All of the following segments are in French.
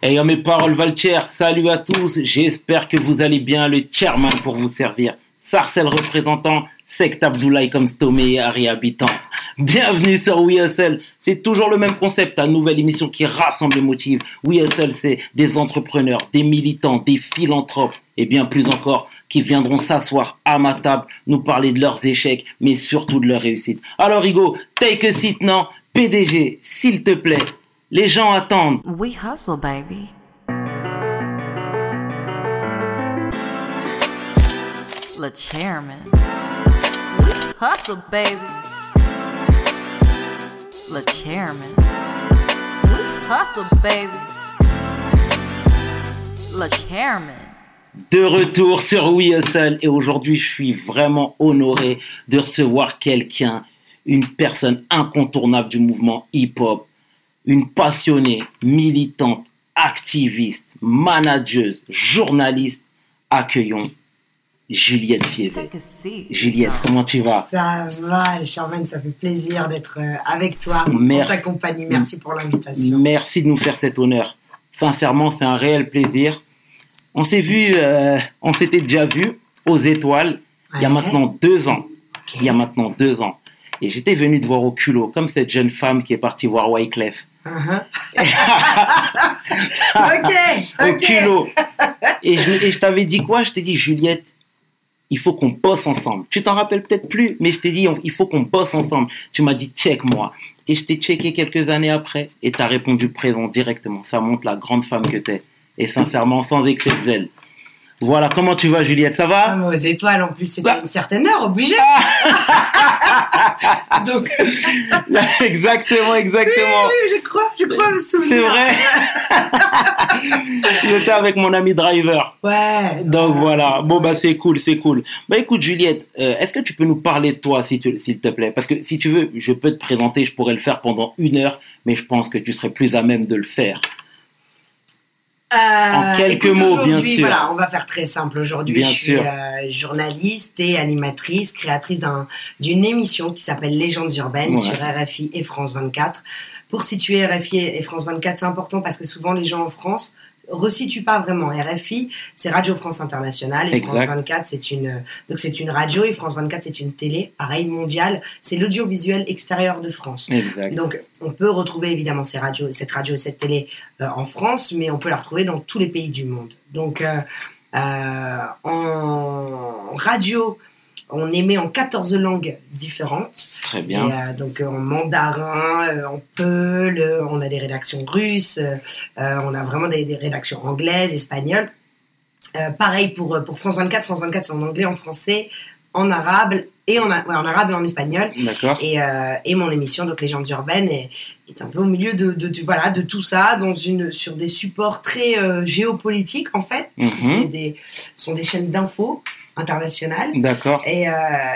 Ayant mes paroles Valtier, salut à tous, j'espère que vous allez bien, le chairman pour vous servir. Sarcel représentant, Sect Abdoulaye comme Stomé et Harry Habitant. Bienvenue sur WeHustle. C'est toujours le même concept, ta nouvelle émission qui rassemble les motifs. WeHustle, c'est des entrepreneurs, des militants, des philanthropes et bien plus encore qui viendront s'asseoir à ma table, nous parler de leurs échecs, mais surtout de leurs réussites. Alors Hugo, take a seat non? PDG, s'il te plaît, les gens attendent. We hustle, baby. Le chairman. We hustle, baby. Le chairman. We hustle, baby. Le chairman. De retour sur We Hustle et aujourd'hui je suis vraiment honoré de recevoir quelqu'un, une personne incontournable du mouvement hip-hop, une passionnée, militante, activiste, manageuse, journaliste. Accueillons Juliette Fievé. Juliette, comment tu vas? Ça va, Charmaine, ça fait plaisir d'être euh, avec toi, Merci. en ta compagnie. Merci pour l'invitation. Merci de nous faire cet honneur. Sincèrement, c'est un réel plaisir. On s'est vu, euh, on s'était déjà vu aux étoiles il y a maintenant deux ans. Il y a maintenant deux ans. Et j'étais venu te voir au culot, comme cette jeune femme qui est partie voir Wyclef. Uh-huh. ok, au culot. Et je, t'avais dit quoi? Je t'ai dit, Juliette, il faut qu'on bosse ensemble. Tu t'en rappelles peut-être plus, mais je t'ai dit, on- il faut qu'on bosse ensemble. Tu m'as dit, check moi. Et je t'ai checké quelques années après, et tu as répondu présent directement. Ça montre la grande femme que t'es. Et sincèrement, sans excès de zèle. Voilà, comment tu vas, Juliette Ça va Ah, mais aux étoiles, en plus, c'était Bah. une certaine heure, obligé. Donc, Exactement, oui, exactement. oui, je crois, je crois me souvenir. C'est vrai. J'étais avec mon ami Driver. Ouais. Donc voilà, bon bah c'est cool, c'est cool. Bah écoute Juliette, euh, est-ce que tu peux nous parler de toi s'il te plaît? Parce que si tu veux, je peux te présenter, je pourrais le faire pendant une heure, mais je pense que tu serais plus à même de le faire. En quelques mots, bien aujourd'hui, sûr. Voilà, on va faire très simple. Aujourd'hui, Bien je suis sûr. euh, journaliste et animatrice, créatrice d'un- d'une émission qui s'appelle Légendes urbaines Ouais. sur RFI et France 24. Pour situer RFI et France 24, c'est important parce que souvent les gens en France resituent pas vraiment. RFI, c'est Radio France Internationale et Exact. France 24, c'est une donc c'est une radio et France 24, c'est une télé, pareil mondiale. C'est l'audiovisuel extérieur de France. Exact. Donc, on peut retrouver évidemment ces radios, cette radio et cette télé euh, en France, mais on peut la retrouver dans tous les pays du monde. Donc, euh, euh, en radio, on émet en 14 langues différentes. Très bien. euh, donc, euh, en mandarin, euh, en peul, on a des rédactions russes, on a vraiment des, des rédactions anglaises, espagnoles. Euh, pareil pour, pour France 24. France 24, c'est en anglais, en français, en arabe et en, a- ouais, en arabe et en espagnol. D'accord. Et, euh, et mon émission, donc Légendes urbaines, est, est un peu au milieu de, de, de- voilà, de tout ça, dans une, sur des supports très euh, géopolitiques, en fait. Mhm. Des, ce sont des chaînes d'infos internationales. D'accord. Et, euh,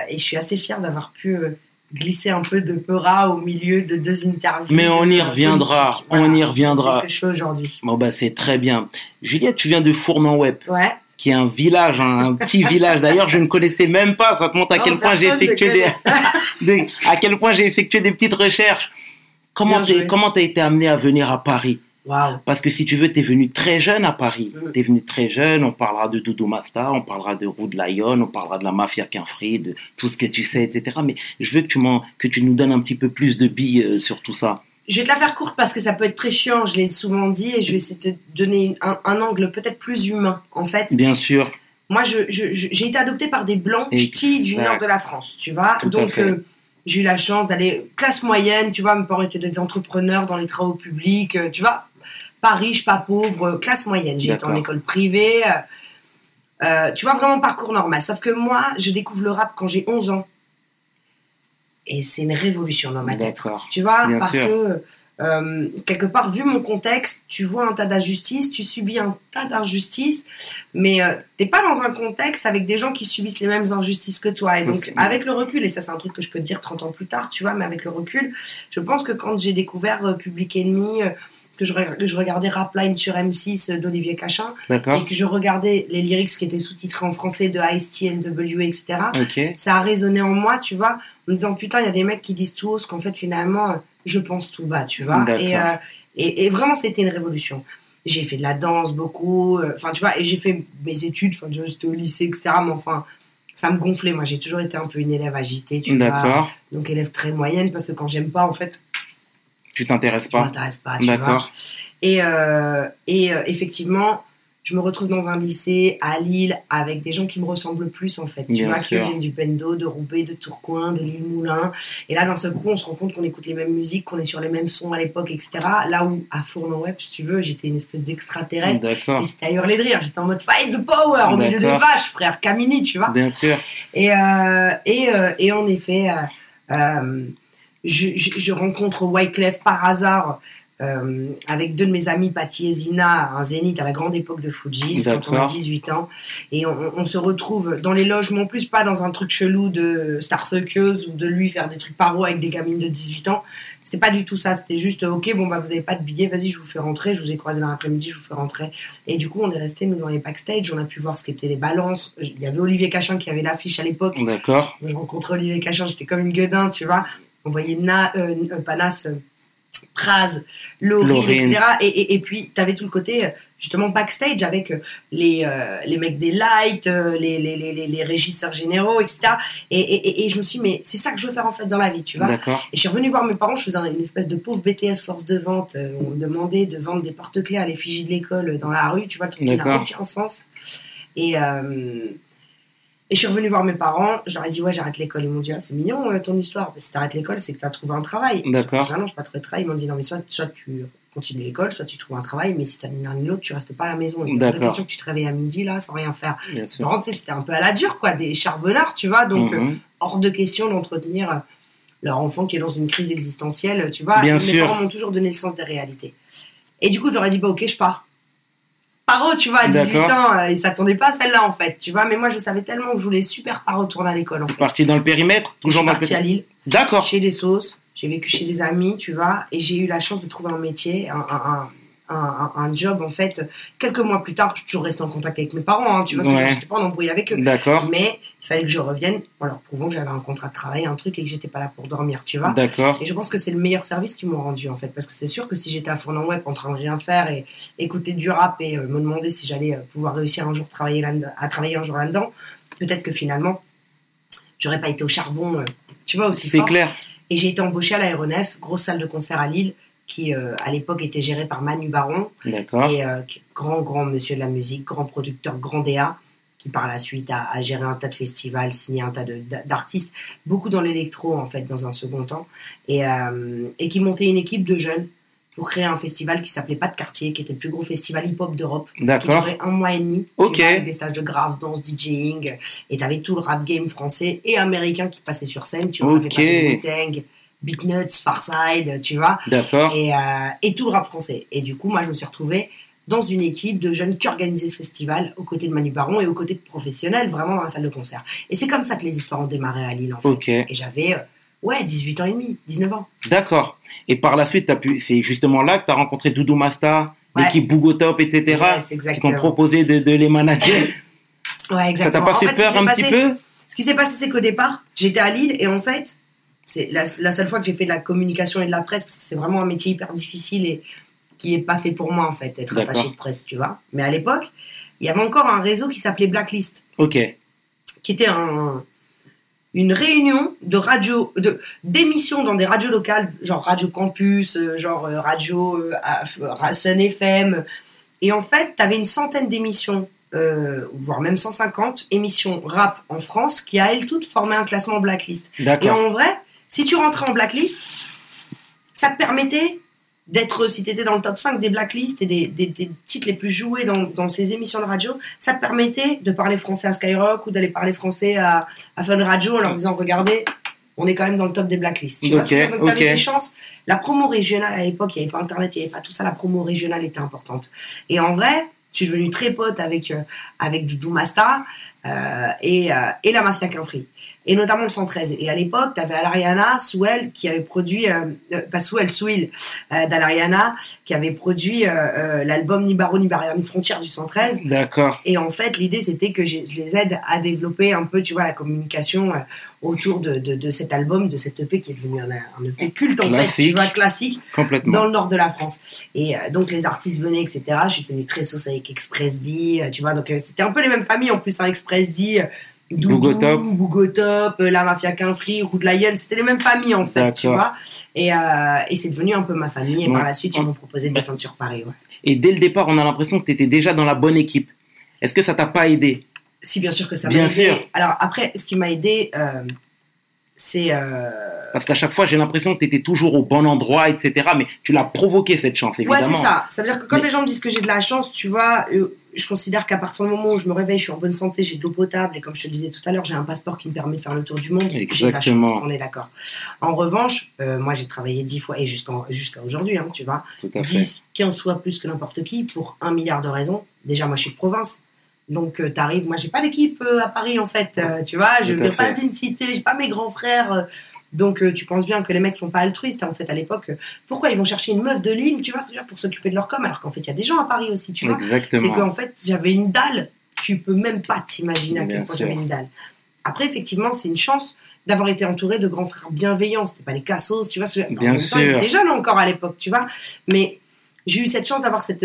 et je suis assez fière d'avoir pu euh, glisser un peu de Peura au milieu de deux interviews. Mais on y reviendra, on y reviendra. C'est ce que je fais aujourd'hui. Bon bah c'est très bien. Juliette, tu viens de Fournan-Web, Ouais. qui est un village, un, petit village. D'ailleurs, je ne connaissais même pas. Ça te montre à Non, quel point j'ai effectué des, à quel point j'ai effectué des petites recherches. Comment t'es, comment t'as été amené à venir à Paris? Parce que si tu veux, t'es venu très jeune à Paris. Mm. T'es venu très jeune, on parlera de Doudou Masta, on parlera de Roux de Lyon, on parlera de la mafia Quinfri, de tout ce que tu sais, etc. Mais je veux que tu, que tu nous donnes un petit peu plus de billes euh, sur tout ça. Je vais te la faire courte parce que ça peut être très chiant, je l'ai souvent dit, et je vais essayer de te donner un, un angle peut-être plus humain. En fait, Bien sûr. moi, je- je- je- j'ai été adoptée par des blancs ch'tis du nord de la France, tu vois. Tout Donc, euh, j'ai eu la chance d'aller classe moyenne, tu vois. Mes parents étaient des entrepreneurs dans les travaux publics, euh, tu vois. Pas riche, pas pauvre, euh, classe moyenne. J'ai été en école privée. euh, euh, tu vois, vraiment parcours normal. Sauf que moi, je découvre le rap quand j'ai 11 ans. Et c'est une révolution dans ma tête. Tu vois, Bien parce sûr. que euh, quelque part, vu mon contexte, tu vois un tas d'injustices, tu subis un tas d'injustices, mais euh, t'es pas dans un contexte avec des gens qui subissent les mêmes injustices que toi. Et donc, avec le recul, et ça, c'est un truc que je peux te dire 30 ans plus tard, tu vois, mais avec le recul, je pense que quand j'ai découvert euh, Public Enemy, que, je, je regardais Rapline sur M6 d'Olivier Cachin, et que je regardais les lyrics qui étaient sous-titrés en français de Ice-T, NWA, etc., ça a résonné en moi, tu vois, en me disant putain, il y a des mecs qui disent tout haut, ce qu'en fait, finalement, euh, je pense tout bas, tu vois. Et, euh, et, et vraiment, c'était une révolution. j'ai fait de la danse beaucoup. euh, Enfin, tu vois, et j'ai fait mes études. Enfin, j'étais au lycée, etc. Mais enfin, ça me gonflait. Moi, j'ai toujours été un peu une élève agitée, tu vois. Donc, élève très moyenne, parce que quand j'aime pas, en fait, Tu t'intéresses je pas. m'intéresse pas, tu vois. D'accord. Et, euh, et euh, effectivement, je me retrouve dans un lycée à Lille avec des gens qui me ressemblent plus en fait. Tu vois, sûr. qui viennent du Pendo, de Roubaix, de Tourcoing, de l'île Moulin. Et là, d'un seul coup, on se rend compte qu'on écoute les mêmes musiques, qu'on est sur les mêmes sons à l'époque, etc. Là où, à Fournon-Web, si tu veux, j'étais une espèce d'extraterrestre. D'accord. Et c'était à hurler de rire. J'étais en mode fight the power au milieu des vaches, frère Camini, tu vois. Bien sûr. Et, euh, et, euh, et en effet, euh, je, je, je rencontre Wyclef par hasard euh, avec deux de mes amis, Patty et Zina, à un zénith à la grande époque de Fuji, c'est quand on a D'accord. 18 ans. Et on, on se retrouve dans les loges, mais en plus pas dans un truc chelou de starfuckeuse ou de lui faire des trucs paro avec des gamines de 18 ans. C'était pas du tout ça, c'était juste ok, bon bah vous avez pas de billets, vas-y, je vous fais rentrer. Je vous ai croisé dans l'après-midi, je vous fais rentrer. Et du coup, on est resté nous dans les backstage, on a pu voir ce qu'étaient les balances. Il y avait Olivier Cachin qui avait l'affiche à l'époque. D'accord. Je rencontrais Olivier Cachin, j'étais comme une gueudin, tu vois. On voyait Na, euh, euh, Panas, euh, Praz, Laurine. etc. Et, et, et puis, tu avais tout le côté, justement, backstage avec les, euh, les mecs des lights, les, les, les, régisseurs généraux, etc. Et, et, je me suis dit, mais c'est ça que je veux faire en fait dans la vie, tu vois. Et je suis revenue voir mes parents, je faisais un- une espèce de pauvre BTS force de vente. on me demandait de vendre des porte-clés à l'effigie de l'école dans la rue, tu vois, le truc qui n'a aucun sens. Et, euh, et je suis revenue voir mes parents, je leur ai dit, ouais, j'arrête l'école. Ils m'ont dit, ah, c'est mignon euh, ton histoire. Si t'arrêtes l'école, c'est que t'as trouvé un travail. Je D'accord. dis, ah non, j'ai pas trouvé de travail. Ils m'ont dit, non, mais soit, soit tu continues l'école, soit tu trouves un travail, mais si t'as ni l'un ni l'autre, tu restes pas à la maison. Il y a question que tu te réveilles à midi, là, sans rien faire. Bien Par sûr. contre, c'était un peu à la dure, quoi, des charbonnards, tu vois. Donc, euh, Mhm. hors de question d'entretenir euh, leur enfant qui est dans une crise existentielle, tu vois. Bien Mes sûr. parents m'ont toujours donné le sens des réalités. Et du coup, je leur ai dit, bah ok, je pars. Paro, tu vois, à 18 D'accord. ans, euh, ils s'attendaient pas à celle-là, en fait, tu vois. Mais moi, je savais tellement que je voulais super pas retourner à l'école, en fait. Parti dans le périmètre Toujours dans partie à Lille, D'accord. chez des sauces, j'ai vécu chez des amis, tu vois, et j'ai eu la chance de trouver un métier, un, un, un, un- un job, en fait. Quelques mois plus tard, je toujours restée en contact avec mes parents, hein, tu vois, Ouais. que j'étais pas en embrouille avec eux. D'accord. Mais il fallait que je revienne en leur prouvant que j'avais un contrat de travail, un truc, et que j'étais pas là pour dormir, tu vois. D'accord. Et je pense que c'est le meilleur service qu'ils m'ont rendu en fait, parce que c'est sûr que si j'étais à Fournon Web en train de rien faire et écouter du rap et euh, me demander si j'allais euh, pouvoir réussir un jour travailler là à travailler un jour là-dedans, peut-être que finalement j'aurais pas été au charbon, euh, tu vois aussi C'est clair. Et j'ai été embauchée à l'aéronef, grosse salle de concert à Lille, qui euh, à l'époque était gérée par Manu Baron, et euh, grand grand monsieur de la musique, grand producteur, grand DA, qui par la suite a, a géré un tas de festivals, signé un tas d'artistes, beaucoup dans l'électro en fait dans un second temps, et, euh, et qui montait une équipe de jeunes pour créer un festival qui s'appelait Pas de quartier, qui était le plus gros festival hip-hop d'Europe, qui durait un mois et demi, avec des stages de grave, danse, DJing, et t'avais tout le rap game français et américain qui passait sur scène, tu vois, on avait passé Beatnuts, Farside, tu vois, D'accord. et, euh, et tout le rap français. Et du coup, moi, je me suis retrouvée dans une équipe de jeunes qui organisaient ce festival aux côtés de Manu Baron et aux côtés de professionnels, vraiment dans la salle de concert. Et c'est comme ça que les histoires ont démarré à Lille, en fait. Et j'avais, euh, ouais, 18 ans et demi, 19 ans. D'accord. Et par la suite, pu... c'est justement là que tu as rencontré Doudou Masta, Ouais. l'équipe Bougotop, etc. Yes, qui exactement. t'ont proposé de, de les manager. Ouais, Ça t'a exactement. pas En fait peur un passé- petit peu? Ce qui s'est passé, c'est qu'au départ, j'étais à Lille et en fait, c'est la, la seule fois que j'ai fait de la communication et de la presse parce que c'est vraiment un métier hyper difficile et qui est pas fait pour moi en fait, être attaché de presse, tu vois. Mais à l'époque, il y avait encore un réseau qui s'appelait Blacklist. Ok. qui était un- une réunion de radio, de d'émissions dans des radios locales, genre Radio Campus, euh, genre euh, Radio euh, Sun FM. Et en fait, tu avais une centaine d'émissions, euh, voire même 150 émissions rap en France qui, à elles toutes, formaient un classement blacklist. Et en vrai, si tu rentrais en blacklist, ça te permettait d'être, si tu étais dans le top 5 des blacklists et des, des- des titres les plus joués dans, dans ces émissions de radio, ça te permettait de parler français à Skyrock ou d'aller parler français à, à Fun Radio en leur disant Regardez, on est quand même dans le top des blacklists. Tu vois Ok, ce que je veux dire Donc, t'avais ok. des chances. La promo régionale à l'époque, il n'y avait pas Internet, il n'y avait pas tout ça. La promo régionale était importante. Et en vrai, je suis devenue très pote avec, euh, avec Doudou Masta. euh, et, euh, et la Mafia Quinfri, et notamment le 113. Et à l'époque, tu avais Alariana, Souel, qui avait produit, euh, euh, pas Souel, Souil, euh, d'Alariana, qui avait produit euh, euh, l'album Ni Barreau, Ni Barrière, Ni Frontière du 113. D'accord. Et en fait, l'idée, c'était que je, les aide à développer un peu, tu vois, la communication autour de, de, de cet album, de cette EP qui est devenu un, un EP culte, en fait, Classique. tu vois, classique, Complètement. dans le nord de la France. Et donc, les artistes venaient, etc. Je suis devenue très sauce avec Express D, tu vois, donc c'était un peu les mêmes familles, en plus, un Express D, Doudou, Bougotop. Bougotop, euh, La Mafia Quinfri, Route Lion, c'était les mêmes familles, en fait, tu vois. Et, euh, et c'est devenu un peu ma famille, et Ouais. par la suite, ils m'ont proposé de descendre sur Paris, ouais. Et dès le départ, on a l'impression que tu étais déjà dans la bonne équipe. Est-ce que ça t'a pas aidé? Si, bien sûr que ça m'a aidé. sûr. Alors après, ce qui m'a aidé, euh, c'est... euh, Parce qu'à chaque fois, j'ai l'impression que tu étais toujours au bon endroit, etc. Mais tu l'as provoqué, cette chance, évidemment. Ouais, c'est ça. Ça veut dire que quand Mais- les gens me disent que j'ai de la chance, tu vois, je considère qu'à partir du moment où je me réveille, je suis en bonne santé, j'ai de l'eau potable, et comme je te le disais tout à l'heure, j'ai un passeport qui me permet de faire le tour du monde. Exactement. on est d'accord. En revanche, euh, moi j'ai travaillé dix fois, et jusqu'à aujourd'hui, hein, tu vois, Tout à fait. 10, 15 fois plus que n'importe qui, pour un milliard de raisons. Déjà, moi je suis de province. Donc, tu t'arrives, moi j'ai pas d'équipe euh, à Paris en fait, euh, tu vois, je viens pas d'une cité, j'ai pas mes grands frères. Euh, donc, euh, tu penses bien que les mecs sont pas altruistes. hein, en fait, à l'époque, euh, pourquoi ils vont chercher une meuf de Lille, tu vois, c'est-à-dire pour s'occuper de leur com, alors qu'en fait, il y a des gens à Paris aussi, tu vois. C'est qu'en fait, j'avais une dalle. Tu peux même pas t'imaginer à Bien quel point j'avais une dalle. Après, effectivement, c'est une chance d'avoir été entouré de grands frères bienveillants. C'était pas des cassos, tu vois. ce- en Bien même temps, ils étaient jeunes encore à l'époque, tu vois. Mais j'ai eu cette chance d'avoir cette,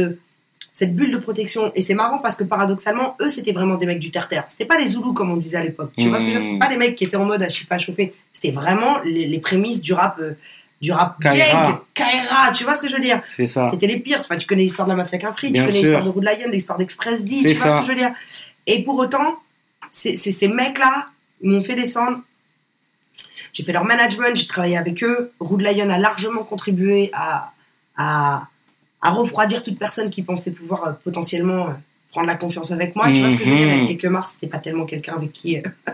cette bulle de protection. Et c'est marrant parce que paradoxalement, eux, c'était vraiment des mecs du terre-terre. C'était pas les Zoulous comme on disait à l'époque. Tu vois ce que je veux dire? Mm. C'était pas les mecs qui étaient en mode, ah, je suis pas chopé. C'était vraiment les, les prémices du rap. euh, du rap gang, Kaira, tu vois ce que je veux dire? C'est ça. c'était les pires. Enfin, tu connais l'histoire de la mafia Quinfri, tu connais l'histoire de Route Lion, l'histoire d'Express D, tu vois ça. ce que je veux dire? Et pour autant, c'est- ces mecs-là m'ont fait descendre. J'ai fait leur management, j'ai travaillé avec eux. Route Lion a largement contribué à, à, à refroidir toute personne qui pensait pouvoir euh, potentiellement euh, prendre la confiance avec moi, tu vois ce que je veux dire Mhm. Et que Mars, c'était pas tellement quelqu'un avec qui euh,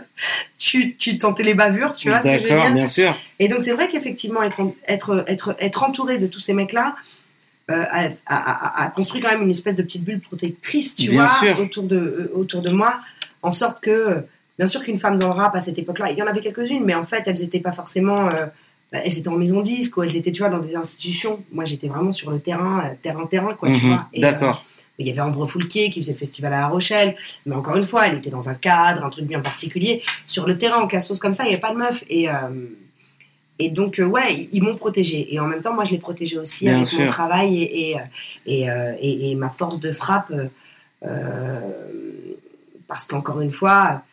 tu, tu tentais les bavures, tu vois ce que je veux dire bien sûr. et donc, c'est vrai qu'effectivement, être, en- être, être, être entouré de tous ces mecs-là euh, a, a- a- a construit quand même une espèce de petite bulle protectrice, tu Bien vois, sûr. autour de, euh, autour de moi, en sorte que, bien sûr qu'une femme dans le rap à cette époque-là, il y en avait quelques-unes, mais en fait, elles n'étaient pas forcément. Bah, elles étaient en maison disque ou elles étaient, tu vois, dans des institutions. Moi, j'étais vraiment sur le terrain, euh, terrain-terrain, quoi, tu Mhm, vois. Euh, D'accord. il y avait Ambre Foulquier qui faisait le festival à La Rochelle, mais encore une fois, elle était dans un cadre, un truc bien particulier. Sur le terrain, en cassos comme ça, il n'y avait pas de meuf. Et, euh, et donc, ouais, ils- m'ont protégée. Et en même temps, moi, je l'ai protégée aussi Bien avec sûr. mon travail et, et, et, ma force de frappe. parce qu'encore une fois,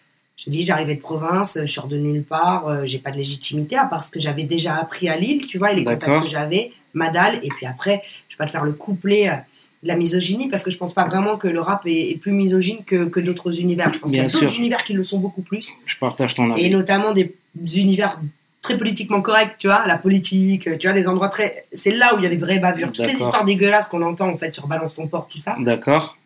je dis, j'arrivais de province, je sors de nulle part, euh, j'ai pas de légitimité, à part ce que j'avais déjà appris à Lille, tu vois, et les contacts que j'avais, ma dalle. Et puis après, je vais pas te faire le couplet. euh, de la misogynie parce que je pense pas vraiment que le rap est, est plus misogyne que, que d'autres univers. Je pense qu'il y a d'autres univers qui le sont beaucoup plus Je partage ton et avis. notamment des univers très politiquement corrects, tu vois, la politique, tu vois, des endroits très. C'est là où il y a des vraies bavures. Toutes les histoires dégueulasses qu'on entend en fait sur Balance ton port, tout ça, D'accord.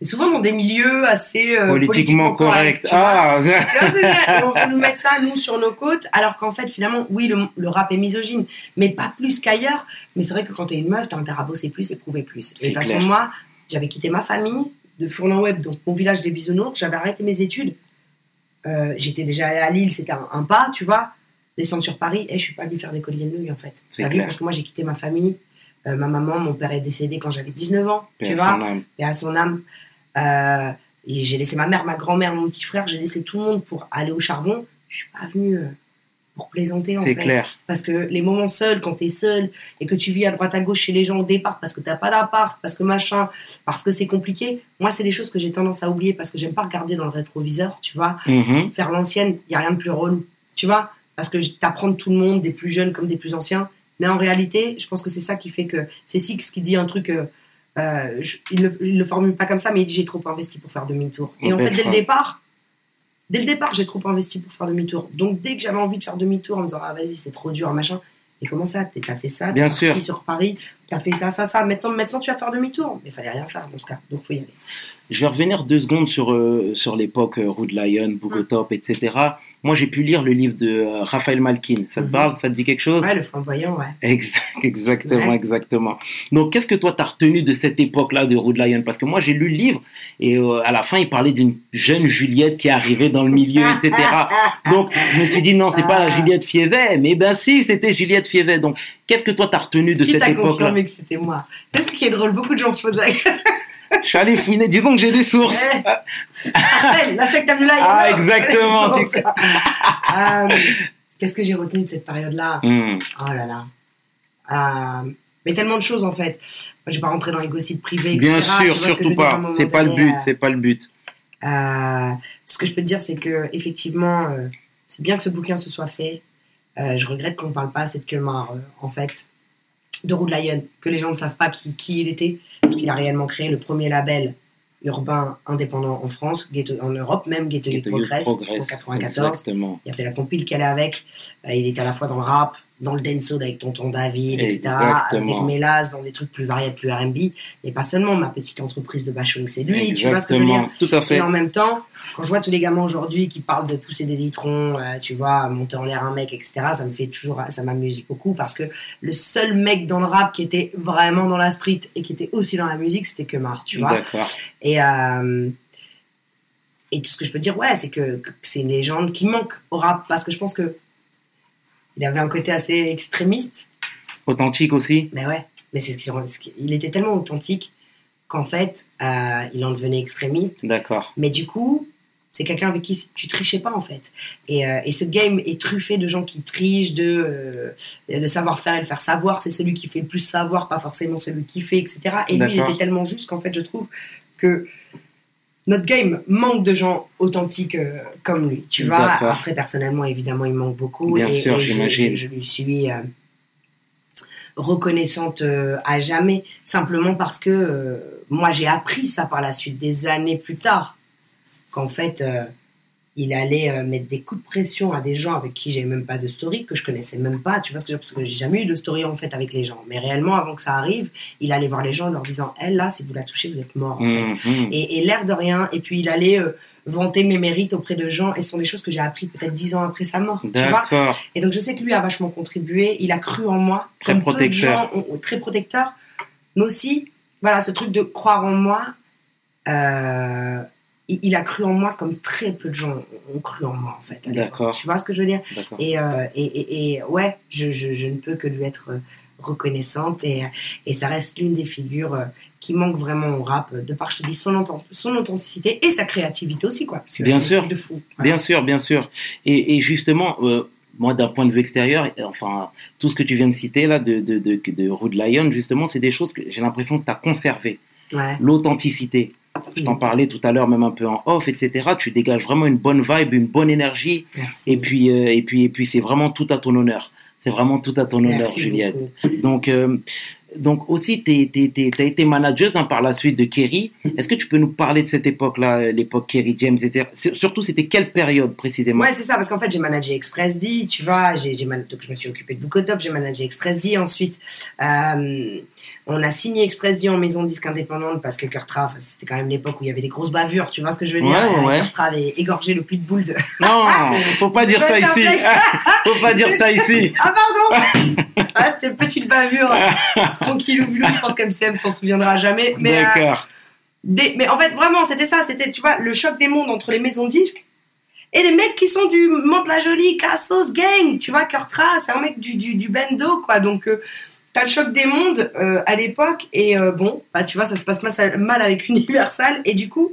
C'est souvent dans des milieux assez euh, Politiquement correct. tu vois. Ah. Et on veut nous mettre ça, nous, sur nos côtes, alors qu'en fait, finalement, oui, le, le rap est misogyne, mais pas plus qu'ailleurs. Mais c'est vrai que quand t'es une meuf, t'as intérêt à bosser plus et prouver plus. Et de toute façon, moi, j'avais quitté ma famille de Fournan Web, donc mon village des Bisounours, j'avais arrêté mes études. Euh, J'étais déjà allée à Lille, c'était un, un pas, tu vois. Descendre sur Paris, et je suis pas venue faire des colliers de nouilles, en fait. T'as vu, parce que moi, j'ai quitté ma famille. Euh, ma maman, mon père est décédé quand j'avais 19 ans, Paix tu vois et à son âme. Euh, et j'ai laissé ma mère, ma grand-mère, mon petit frère, j'ai laissé tout le monde pour aller au charbon. Je suis pas venue euh, pour plaisanter en C'est fait. clair. Parce que les moments seuls, quand tu es seul et que tu vis à droite à gauche chez les gens au départ parce que t'as pas d'appart, parce que machin, parce que c'est compliqué, moi c'est des choses que j'ai tendance à oublier parce que j'aime pas regarder dans le rétroviseur, tu vois. Mhm. Faire l'ancienne, il y a rien de plus relou, tu vois. Parce que t'apprends de tout le monde, des plus jeunes comme des plus anciens. Mais en réalité, je pense que c'est ça qui fait que c'est Six qui dit un truc. euh, euh, je- il, le, il le formule pas comme ça, mais il dit j'ai trop investi pour faire demi-tour. Et en fait, dès le départ, dès le départ, j'ai trop investi pour faire demi-tour. Donc dès que j'avais envie de faire demi-tour en me disant ah vas-y c'est trop dur machin. Et comment ça T'as fait ça Bien T'es parti sûr. sur Paris T'as fait ça, ça, ça. Maintenant, maintenant, tu vas faire demi-tour. Mais il fallait rien faire dans ce cas. Donc, faut y aller. Je vais revenir deux secondes sur, euh, sur l'époque euh, Rude Lion. Bogotop, etc. Moi, j'ai pu lire le livre de euh, Raphaël Malkin. Ça te Mhm. parle? Ça te dit quelque chose? Ouais, le flamboyant, ouais. Exact- Exactement, Ouais. exactement. Donc, qu'est-ce que toi, t'as retenu de cette époque-là de Rude Lion Parce que moi, j'ai lu le livre et euh, à la fin, il parlait d'une jeune Juliette qui est arrivée dans le milieu, etc. Donc, je me suis dit, non, c'est pas la Ah. Juliette Fievet. Mais ben si, c'était Juliette Fievet. Donc, qu'est-ce que toi, t'as retenu de Qui cette t'a époque-là? confirmé que c'était moi? C'est ce qui est drôle. Beaucoup de gens se posent la. Je suis allé fouiner. Disons que j'ai des sources. Marcel, la secte Abdoulaye. Ah, exactement. Euh, Qu'est-ce que j'ai retenu de cette période-là Hmm. Oh là là. Euh, mais tellement de choses en fait. Moi, j'ai pas rentré dans les gossips privés, etc. Bien sûr, surtout pas. C'est pas le donné, but. euh, C'est pas le but. Ce que je peux te dire, c'est que effectivement, c'est bien que ce bouquin se soit fait. Je regrette qu'on ne parle pas assez de Kemar, en fait, de Rude Lion, que les gens ne savent pas qui, qui il était, qu'il a réellement créé le premier label urbain indépendant en France, Ghetto- en Europe même, Ghetto Ghetto Youth Progress, en Progress, 94. Exactement. Il a fait la compile qu'elle est avec. Euh, il est à la fois dans le rap, dans le dancehall avec Tonton David, etc. Avec Mélas, dans des trucs plus variés, plus R&B. Et pas seulement ma petite entreprise de bashing, c'est lui. Tu vois ce que je veux dire Exactement. Tout à fait. et en même temps, quand je vois tous les gamins aujourd'hui qui parlent de pousser des litrons, euh, tu vois, monter en l'air un mec, etc., ça me fait toujours, ça m'amuse beaucoup parce que le seul mec dans le rap qui était vraiment dans la street et qui était aussi dans la musique, c'était Kemar, tu vois. Et, euh, et tout ce que je peux dire, ouais, c'est que, que c'est une légende qui manque au rap parce que je pense que il avait un côté assez extrémiste, Authentique aussi. mais ouais, mais c'est ce qui rend- ce qui- il était tellement authentique qu'en fait, euh, il en devenait extrémiste. D'accord. Mais du coup, c'est quelqu'un avec qui tu trichais pas en fait. Et, euh, et ce game est truffé de gens qui trichent, de euh, le savoir-faire et le faire savoir. C'est celui qui fait le plus savoir, pas forcément celui qui fait, etc. Et lui, il était tellement juste qu'en fait, je trouve que notre game manque de gens authentiques euh, comme lui. Tu vois, après, personnellement, évidemment, il manque beaucoup. Bien et, sûr, et je, j'imagine. je- je lui suis euh, reconnaissante euh, à jamais, simplement parce que moi, j'ai appris ça par la suite, des années plus tard, qu'en fait, il allait euh, mettre des coups de pression à des gens avec qui j'ai même pas de story, que je connaissais même pas, tu vois ce que je veux dire, parce que j'ai jamais eu de story en fait avec les gens. Mais réellement, avant que ça arrive, il allait voir les gens en leur disant, elle là, si vous la touchez, vous êtes mort en fait Mhm. et, et l'air de rien. Et puis il allait euh, vanter mes mérites auprès de gens, et ce sont des choses que j'ai appris peut-être dix ans après sa mort. Tu vois? D'accord. et donc je sais que lui a vachement contribué, il a cru en moi, Très protecteur. gens ont- ont- très protecteur, mais aussi voilà ce truc de croire en moi. euh, il, a cru en moi comme très peu de gens ont cru en moi en fait. D'accord. Tu vois ce que je veux dire? D'accord. et, euh, et, et, et ouais, je, je, je ne peux que lui être reconnaissante et, et ça reste l'une des figures euh, qui manque vraiment au rap, euh, de par, je te dis, son, authent- son authenticité et sa créativité aussi, quoi. Parce que Bien sûr. De fou. Bien sûr, bien sûr. Et, et justement, euh, moi, d'un point de vue extérieur, enfin, tout ce que tu viens de citer là, de, de, de, de Rude Lion, justement, c'est des choses que j'ai l'impression que tu as conservé. Ouais. L'authenticité. Je t'en parlais tout à l'heure, même un peu en off, etc. Tu dégages vraiment une bonne vibe, une bonne énergie. Merci. Et puis, euh, et puis, et puis, c'est vraiment tout à ton honneur. C'est vraiment tout à ton honneur, Juliette. beaucoup. Donc, euh, donc aussi, tu as été manageuse hein, par la suite de Kerry. Est-ce que tu peux nous parler de cette époque-là, euh, l'époque Kerry James etc. Surtout, c'était quelle période précisément? Ouais, c'est ça, parce qu'en fait, j'ai managé Express D, tu vois, j'ai, j'ai man- donc je me suis occupée de Bookotop, j'ai managé Express D. Ensuite, euh, on a signé Express D en maison de disque indépendante parce que Kurtra, enfin, c'était quand même l'époque où il y avait des grosses bavures, tu vois ce que je veux dire? Ouais, ouais, avait égorgé le pitbull de. Non, faut pas dire ça ici. Faut pas dire ça ici. Ah, pardon Ah, c'était une petite bavure. Tranquille ou bulou, je pense qu'MCM s'en souviendra jamais. Mais, euh, D'accord. mais en fait, vraiment, c'était ça. C'était, tu vois, le choc des mondes entre les maisons de disques et les mecs qui sont du Mont la Jolie, Cassos, Gang. Tu vois, Kurtra, c'est un mec du, du, du bendo, quoi. Donc, euh, t'as le choc des mondes euh, à l'époque. Et euh, bon, bah, tu vois, ça se passe mal, avec Universal. Et du coup,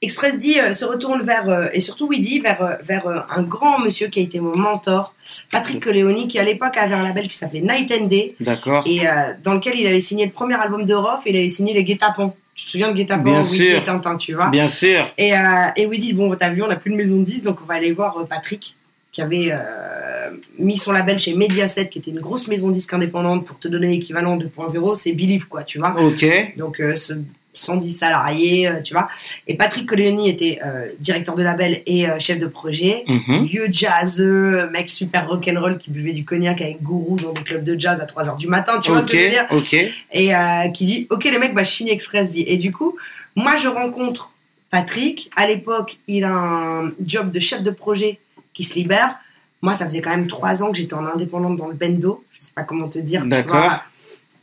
Express D euh, se retourne vers, et surtout Weedy, vers, vers un grand monsieur qui a été mon mentor, Patrick Coleoni, qui à l'époque avait un label qui s'appelait Night and Day D'accord. et dans lequel il avait signé le premier album de Roth et il avait signé les Guet-Apens. Tu te souviens de Guet-Apens, sûr. et Tintin, tu vois Bien sûr. Et, et Weedy, bon, t'as vu, on n'a plus de maison de 10, donc on va aller voir Patrick, qui avait mis son label chez Mediaset, qui était une grosse maison disque indépendante, pour te donner l'équivalent 2.0, c'est Believe, quoi, tu vois Ok. donc euh, ce 110 salariés, euh, tu vois. Et Patrick Colleoni était euh, directeur de label et euh, chef de projet. Mhm. Vieux jazzeux, mec super rock'n'roll qui buvait du cognac avec gourou dans des clubs de jazz à 3h du matin, tu vois ce que je veux dire ok. et euh, qui dit ok les mecs bah Chine Express dit et du coup moi je rencontre Patrick à l'époque il a un job de chef de projet qui se libère moi ça faisait quand même trois ans que j'étais en indépendante dans le bendo je sais pas comment te dire D'accord.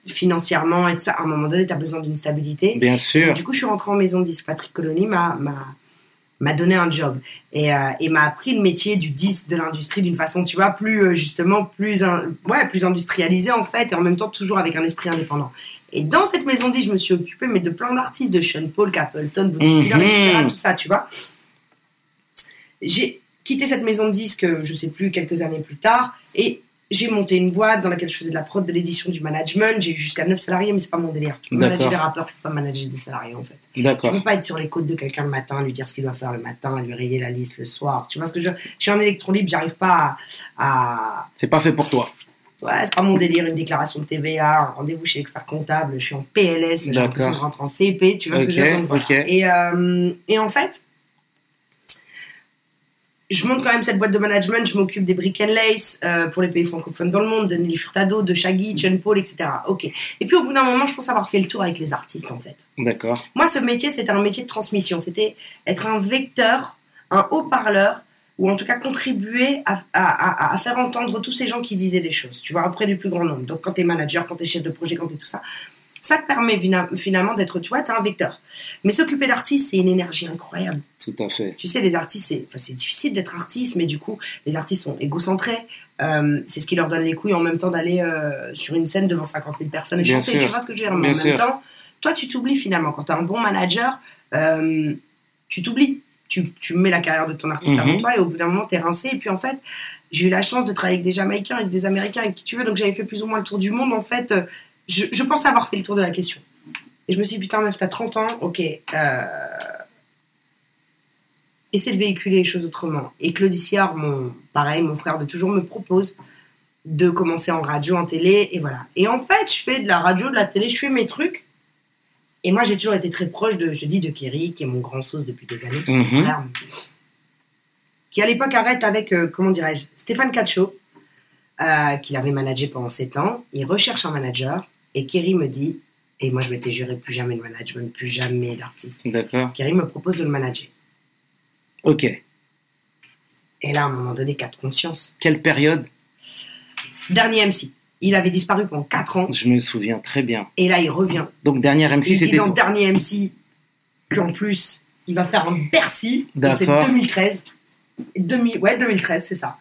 financièrement et tout ça à un moment donné tu as besoin d'une stabilité Bien sûr. du coup, je suis rentrée en maison de disque. Patrick Colony m'a, donné un job et, euh, et m'a appris le métier du disque de l'industrie d'une façon, tu vois, plus euh, justement, plus, in- ouais, plus industrialisée en fait et en même temps toujours avec un esprit indépendant. Et dans cette maison disque, je me suis occupée mais de plein d'artistes, de Sean Paul, Capleton, Killer, Mhm. etc. Tout ça, tu vois. J'ai quitté cette maison de disque, je sais plus, quelques années plus tard et j'ai monté une boîte dans laquelle je faisais de la prod, de l'édition, du management. J'ai eu jusqu'à 9 salariés, mais c'est pas mon délire. Tu peux manager des rappeurs, tu peux pas manager des salariés en fait. Je D'accord. peux pas être sur les côtes de quelqu'un le matin, lui dire ce qu'il doit faire le matin, lui rayer la liste le soir. Tu vois ce que je. Je suis en électron libre, j'arrive pas à. à- C'est pas fait pour toi. Ouais, c'est pas mon délire, une déclaration de TVA, un rendez-vous chez l'expert comptable, je suis en PLS, j'ai l'impression de rentrer en CP, tu vois ce que je veux dire? Et, euh, et en fait, je monte quand même cette boîte de management, je m'occupe des brick and lace euh, pour les pays francophones dans le monde, de Nelly Furtado, de Shaggy, John Paul, etc. Ok. Et puis au bout d'un moment, je pense avoir fait le tour avec les artistes en fait. D'accord. Moi, ce métier, c'était un métier de transmission. C'était être un vecteur, un haut-parleur, ou en tout cas contribuer à, à- à- à faire entendre tous ces gens qui disaient des choses, tu vois, auprès du plus grand nombre. Donc, quand tu es manager, quand tu es chef de projet, quand tu es tout ça, ça te permet finalement d'être, tu vois, tu un vecteur. Mais s'occuper d'artistes, c'est une énergie incroyable. Tout à fait. Tu sais, les artistes, c'est enfin, difficile d'être artiste, mais du coup, les artistes sont égocentrés. Euh, c'est ce qui leur donne les couilles en même temps d'aller euh, sur une scène devant 50 000 personnes et Bien chanter. sûr. Tu vois ce que je veux dire? Mais Bien en sûr. même temps, toi, tu t'oublies finalement. Quand tu as un bon manager, euh, tu t'oublies. Tu, tu mets la carrière de ton artiste Mhm. avant toi et au bout d'un moment, tu es rincé. Et puis en fait, j'ai eu la chance de travailler avec des Jamaïcains, avec des Américains, avec qui tu veux. Donc j'avais fait plus ou moins le tour du monde. En fait, je, je pensais avoir fait le tour de la question. Et je me suis dit, putain, meuf, t'as 30 ans, ok. Euh, essaie de véhiculer les choses autrement. Et Claude Siard, mon, pareil, mon frère de toujours, me propose de commencer en radio, en télé, et voilà. Et en fait, je fais de la radio, de la télé, je fais mes trucs. Et moi, j'ai toujours été très proche de, je dis, de Kerry, qui est mon grand sauce depuis des années, mon Mhm. frère, qui à l'époque arrête avec, euh, comment dirais-je, Stéphane Cacho, euh, qu'il avait managé pendant 7 ans. Il recherche un manager, et Kerry me dit, et moi je m'étais juré plus jamais de management, plus jamais d'artiste. D'accord. Kerry me propose de le manager. Ok. Et là, à un moment donné, cas de conscience. Quelle période? Dernier MC. Il avait disparu pendant 4 ans. Je me souviens très bien. Et là, il revient. Donc, dernière MC, il dit c'était dans toi. Dernier MC qu'en plus, il va faire un Bercy. Donc c'est D'accord. 2013. 2000, ouais, 2013, c'est ça.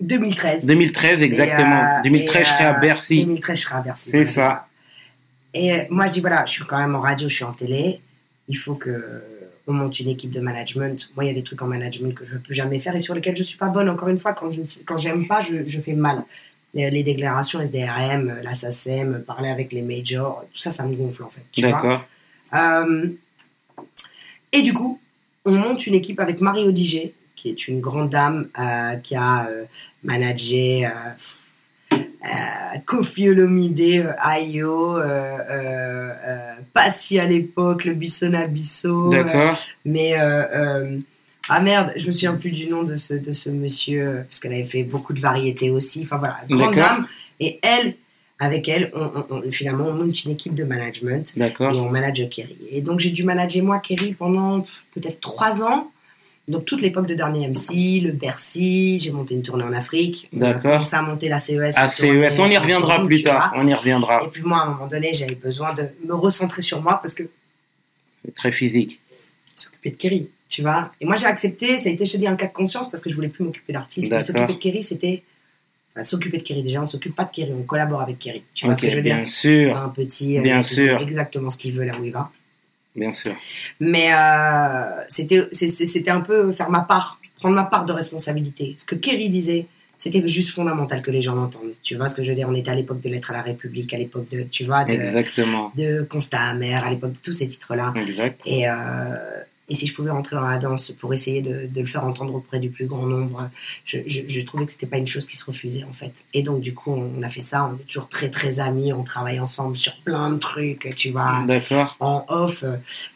2013. 2013, exactement. Et, euh, 2013, et, je serai à euh, Bercy. 2013, je serai à Bercy. C'est ça. Et euh, moi, je dis voilà, je suis quand même en radio, je suis en télé. Il faut que on monte une équipe de management. Moi, il y a des trucs en management que je ne veux plus jamais faire et sur lesquels je suis pas bonne. Encore une fois, quand je ne j'aime pas, je, je fais mal. Les déclarations SDRM, la SACEM, parler avec les majors, tout ça, ça me gonfle en fait. D'accord. Euh, et du coup, on monte une équipe avec Marie Odigé, qui est une grande dame euh, qui a euh, managé euh, euh, Kofi Olomide, Ayo, Passy à l'époque, le Bissona Bisso. D'accord. mais ah merde, je me souviens plus du nom de ce, de ce monsieur, parce qu'elle avait fait beaucoup de variétés aussi. Enfin voilà, grande dame. Et elle, avec elle, on, on- on- finalement, on monte une équipe de management et D'accord. on manage Kerry. Et donc j'ai dû manager moi Kerry pendant peut-être trois ans. Donc toute l'époque de dernier MC, le Bercy, j'ai monté une tournée en Afrique. A D'accord. commencé à monter la CES. Tournée CES, on y en reviendra plus tard. On y reviendra. Et puis moi, à un moment donné, j'avais besoin de me recentrer sur moi parce que C'est très physique. s'occuper de Kerry, tu vois. Et moi, j'ai accepté, ça a été, je te dis, un cas de conscience parce que je voulais plus m'occuper D'accord. s'occuper de Kerry, c'était. enfin, s'occuper de Kerry, déjà, on s'occupe pas de Kerry, on collabore avec Kerry. Tu vois ce que je veux bien dire sûr. Un petit, euh, Bien sûr. exactement ce qu'il veut là où il va. Bien sûr. Mais euh, c'était un peu faire ma part, prendre ma part de responsabilité. Ce que Kerry disait, c'était juste fondamental que les gens l'entendent. Tu vois ce que je veux dire? On était à l'époque de Lettre à la République, à l'époque de, tu vois, de, Exactement. de Constat amer, à l'époque de tous ces titres-là. Exact. Et, euh, Et si je pouvais rentrer dans la danse pour essayer de, de le faire entendre auprès du plus grand nombre, je, je, je trouvais que c'était pas une chose qui se refusait en fait. Et donc du coup, on a fait ça. On est toujours très très amis. On travaille ensemble sur plein de trucs, tu vois, D'accord. en off.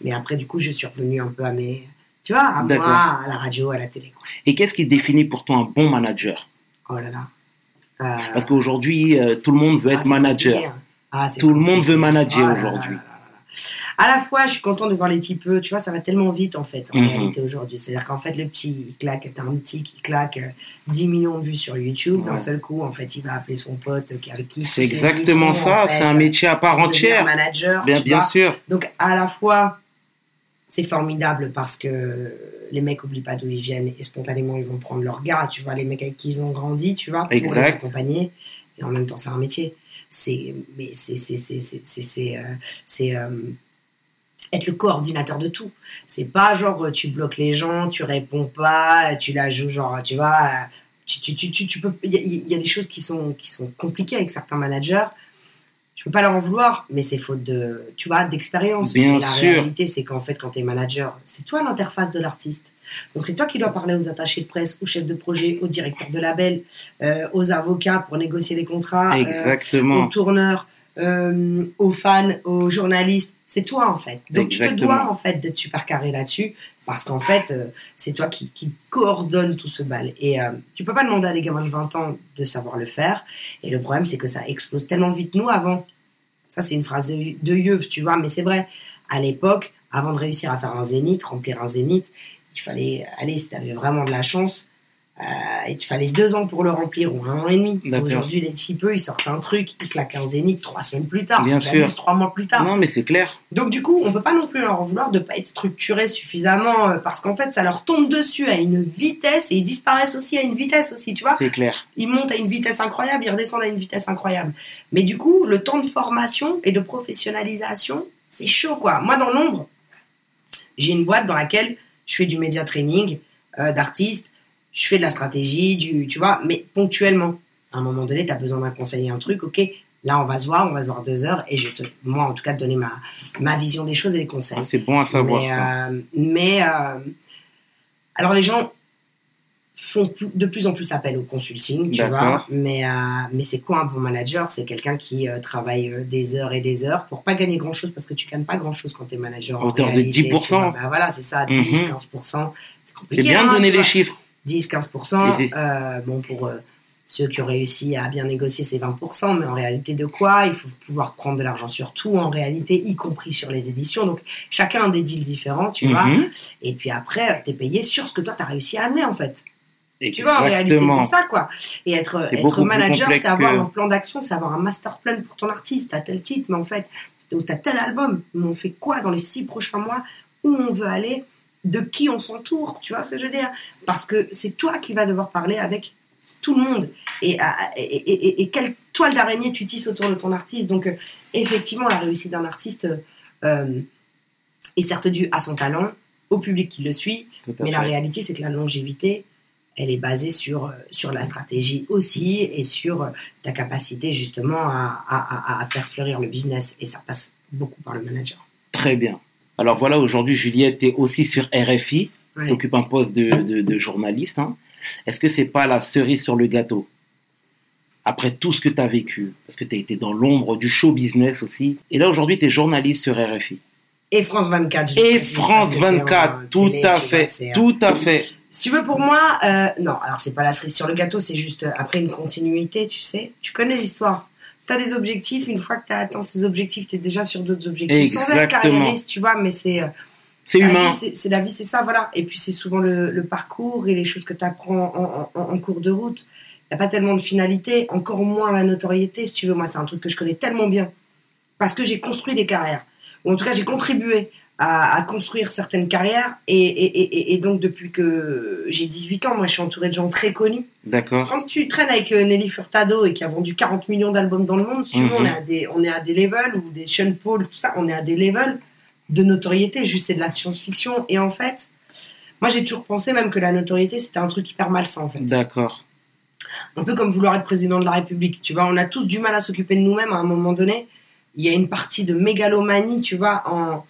Mais après, du coup, je suis revenue un peu à mes, tu vois, à moi, à la radio, à la télé. Et qu'est-ce qui définit pour toi un bon manager? Oh là là. Euh, Parce qu'aujourd'hui, euh, tout le monde veut ah, être manager. compliqué, hein. Ah, Tout le monde veut manager Oh aujourd'hui. À la fois, je suis contente de voir les petits peu, tu vois, ça va tellement vite en fait, en Mhm. réalité aujourd'hui. C'est-à-dire qu'en fait, le petit, il claque, t'as un petit qui claque euh, 10 millions de vues sur YouTube, d'un seul coup, en fait, il va appeler son pote qui avec qui il C'est pousse les exactement ça. en fait, C'est un métier à part entière. manager, Bien, bien sûr. Donc, à la fois, c'est formidable parce que les mecs oublient pas d'où ils viennent et spontanément, ils vont prendre leur gars, tu vois, les mecs avec qui ils ont grandi, tu vois, pour les accompagner. Et en même temps, c'est un métier. C'est, mais c'est, c'est, c'est, c'est, c'est, c'est, euh, euh, être le coordinateur de tout. C'est pas genre, euh, tu bloques les gens, tu réponds pas, tu la joues, genre, tu vois, tu, tu, tu, tu, tu peux, il y, a- il y a des choses qui sont, qui sont compliquées avec certains managers. Je peux pas leur en vouloir, mais c'est faute de, tu vois, d'expérience. La sûr. réalité, c'est qu'en fait, quand tu es manager, c'est toi l'interface de l'artiste. Donc c'est toi qui dois parler aux attachés de presse, aux chefs de projet, aux directeurs de label, euh, aux avocats pour négocier les contrats, euh, aux tourneurs, euh, aux fans, aux journalistes. C'est toi en fait. Donc tu te dois en fait d'être super carré là-dessus parce qu'en fait c'est toi qui, qui coordonne tout ce bal. Et tu peux pas demander à des gamins de 20 ans de savoir le faire. Et le problème c'est que ça explose tellement vite. Nous avant, ça c'est une phrase de, de Yeuve, tu vois, mais c'est vrai. À l'époque, avant de réussir à faire un zénith, remplir un zénith, il fallait aller si tu avais vraiment de la chance. euh, il te fallait deux ans pour le remplir ou un an et demi. Aujourd'hui, les petits peu, ils sortent un truc, ils claquent un zénith trois semaines plus tard. Bien sûr. trois mois plus tard. Non, mais c'est clair. Donc du coup, on peut pas non plus leur vouloir de pas être structuré suffisamment euh, parce qu'en fait, ça leur tombe dessus à une vitesse et ils disparaissent aussi à une vitesse aussi, tu vois. C'est clair. Ils montent à une vitesse incroyable, ils redescendent à une vitesse incroyable. Mais du coup, le temps de formation et de professionnalisation, c'est chaud quoi. Moi, dans l'ombre, j'ai une boîte dans laquelle je fais du média training euh, d'artistes, je fais de la stratégie, du, tu vois, mais ponctuellement. À un moment donné, tu as besoin d'un conseil, un truc, ok, là on va se voir, on va se voir deux heures, et je te, moi en tout cas te donner ma, ma vision des choses et les conseils. Ah, c'est bon à savoir mais, ça. euh, mais, euh, alors les gens font de plus en plus appel au consulting, tu vois. Mais, euh, mais c'est quoi un bon manager? C'est quelqu'un qui euh, travaille euh, des heures et des heures pour pas gagner grand chose parce que tu gagnes pas grand chose quand tu es manager. En hauteur de réalité, 10%. tu vois. Bah voilà, c'est ça, 10, Mhm. 15%. C'est compliqué. C'est bien hein, de donner tu les vois. chiffres. 10-15%. Et c'est- Euh, bon, pour ceux qui ont réussi à bien négocier, c'est 20%. Mais en réalité, de quoi? Il faut pouvoir prendre de l'argent sur tout, en réalité, y compris sur les éditions. Donc, chacun a des deals différents, tu vois. Mhm. Et puis après, tu es payé sur ce que toi, tu as réussi à amener, en fait. Tu vois, en réalité, Exactement. c'est ça, quoi. Et être, être manager, c'est avoir que- un plan d'action, c'est avoir un master plan pour ton artiste. T'as tel titre, mais en fait, tu as tel album. Mais on fait quoi dans les six prochains mois? Où on veut aller? De qui on s'entoure? Tu vois ce que je veux dire? Parce que c'est toi qui vas devoir parler avec tout le monde. Et, et, et- quelle toile d'araignée tu tisses autour de ton artiste? Donc, euh, effectivement, la réussite d'un artiste euh, est certes due à son talent, au public qui le suit, mais la réalité, c'est que la longévité, elle est basée sur, euh, sur la stratégie aussi et sur euh, ta capacité justement à, à- faire fleurir le business. Et ça passe beaucoup par le manager. Très bien. Alors voilà, aujourd'hui, Juliette est aussi sur RFI. Ouais. Tu occupes un poste de, de- de journaliste. hein. Est-ce que c'est pas la cerise sur le gâteau? Après tout ce que tu as vécu, parce que tu as été dans l'ombre du show business aussi. Et là, aujourd'hui, tu es journaliste sur RFI. Et France 24. je Et France parce que c'est 24, en tout à fait, tout à fait. Si tu veux, pour moi, euh, non, alors c'est pas la cerise sur le gâteau, c'est juste euh, après une continuité, tu sais. Tu connais l'histoire. Tu as des objectifs, une fois que tu as atteint ces objectifs, tu es déjà sur d'autres objectifs. Sans être Exactement. carriériste, tu vois, mais c'est. euh, C'est humain. c'est- C'est la vie, c'est ça, voilà. Et puis c'est souvent le, le parcours et les choses que tu apprends en, en- en cours de route. Il n'y a pas tellement de finalité, encore moins la notoriété, si tu veux. Moi, c'est un truc que je connais tellement bien. Parce que j'ai construit des carrières. Ou en tout cas, j'ai contribué à, à construire certaines carrières. Et, et- et- et donc, depuis que j'ai 18 ans, moi, je suis entourée de gens très connus. D'accord. Quand tu traînes avec euh, Nelly Furtado et qui a vendu 40 millions d'albums dans le monde, si tu veux, Mhm. on, est à des, on est à des levels, ou des Sean Paul, tout ça, on est à des levels de notoriété. Juste, c'est de la science-fiction. Et en fait, moi, j'ai toujours pensé même que la notoriété, c'était un truc hyper malsain, en fait. D'accord. Un peu comme vouloir être président de la République. Tu vois, on a tous du mal à s'occuper de nous-mêmes à un moment donné. Il y a une partie de mégalomanie, tu vois, en,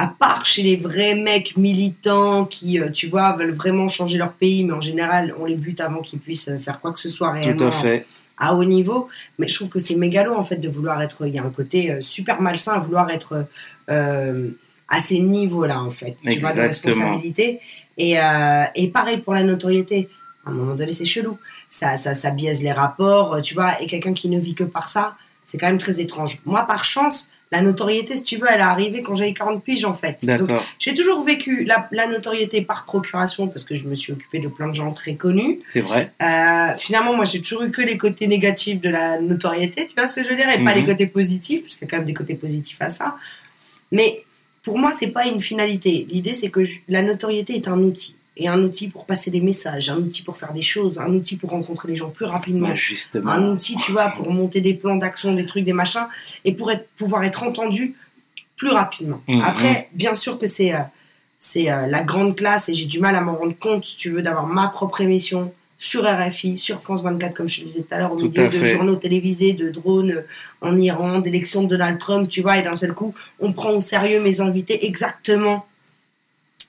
à part chez les vrais mecs militants qui, euh, tu vois, veulent vraiment changer leur pays, mais en général, on les bute avant qu'ils puissent euh, faire quoi que ce soit Tout réellement à fait. à haut niveau. Mais je trouve que c'est mégalo, en fait, de vouloir être. Il y a un côté euh, super malsain à vouloir être euh, à ces niveaux-là, en fait. Tu vois, de Exactement. responsabilité. Et, euh, et pareil pour la notoriété. À un moment donné, c'est chelou. Ça, ça, ça biaise les rapports, tu vois. Et quelqu'un qui ne vit que par ça, c'est quand même très étrange. Moi, par chance, la notoriété, si tu veux, elle est arrivée quand j'avais 40 piges, en fait. Donc, j'ai toujours vécu la, la notoriété par procuration parce que je me suis occupée de plein de gens très connus. C'est vrai. Euh, finalement, moi, j'ai toujours eu que les côtés négatifs de la notoriété, tu vois ce que je veux dire, et pas Mhm. les côtés positifs, parce qu'il y a quand même des côtés positifs à ça. Mais pour moi, c'est pas une finalité. L'idée, c'est que je- la notoriété est un outil. Et un outil pour passer des messages, un outil pour faire des choses, un outil pour rencontrer les gens plus rapidement justement. un outil, tu vois, pour monter des plans d'action, des trucs, des machins, et pour être, pouvoir être entendu plus rapidement. Mhm. Après, bien sûr que c'est euh, c'est euh, la grande classe, et j'ai du mal à m'en rendre compte, si tu veux, d'avoir ma propre émission sur RFI, sur France 24, comme je te disais tout à l'heure, au Tout milieu de fait. journaux télévisés, de drones euh, en Iran, d'élections de Donald Trump, tu vois, et d'un seul coup, on prend au sérieux mes invités exactement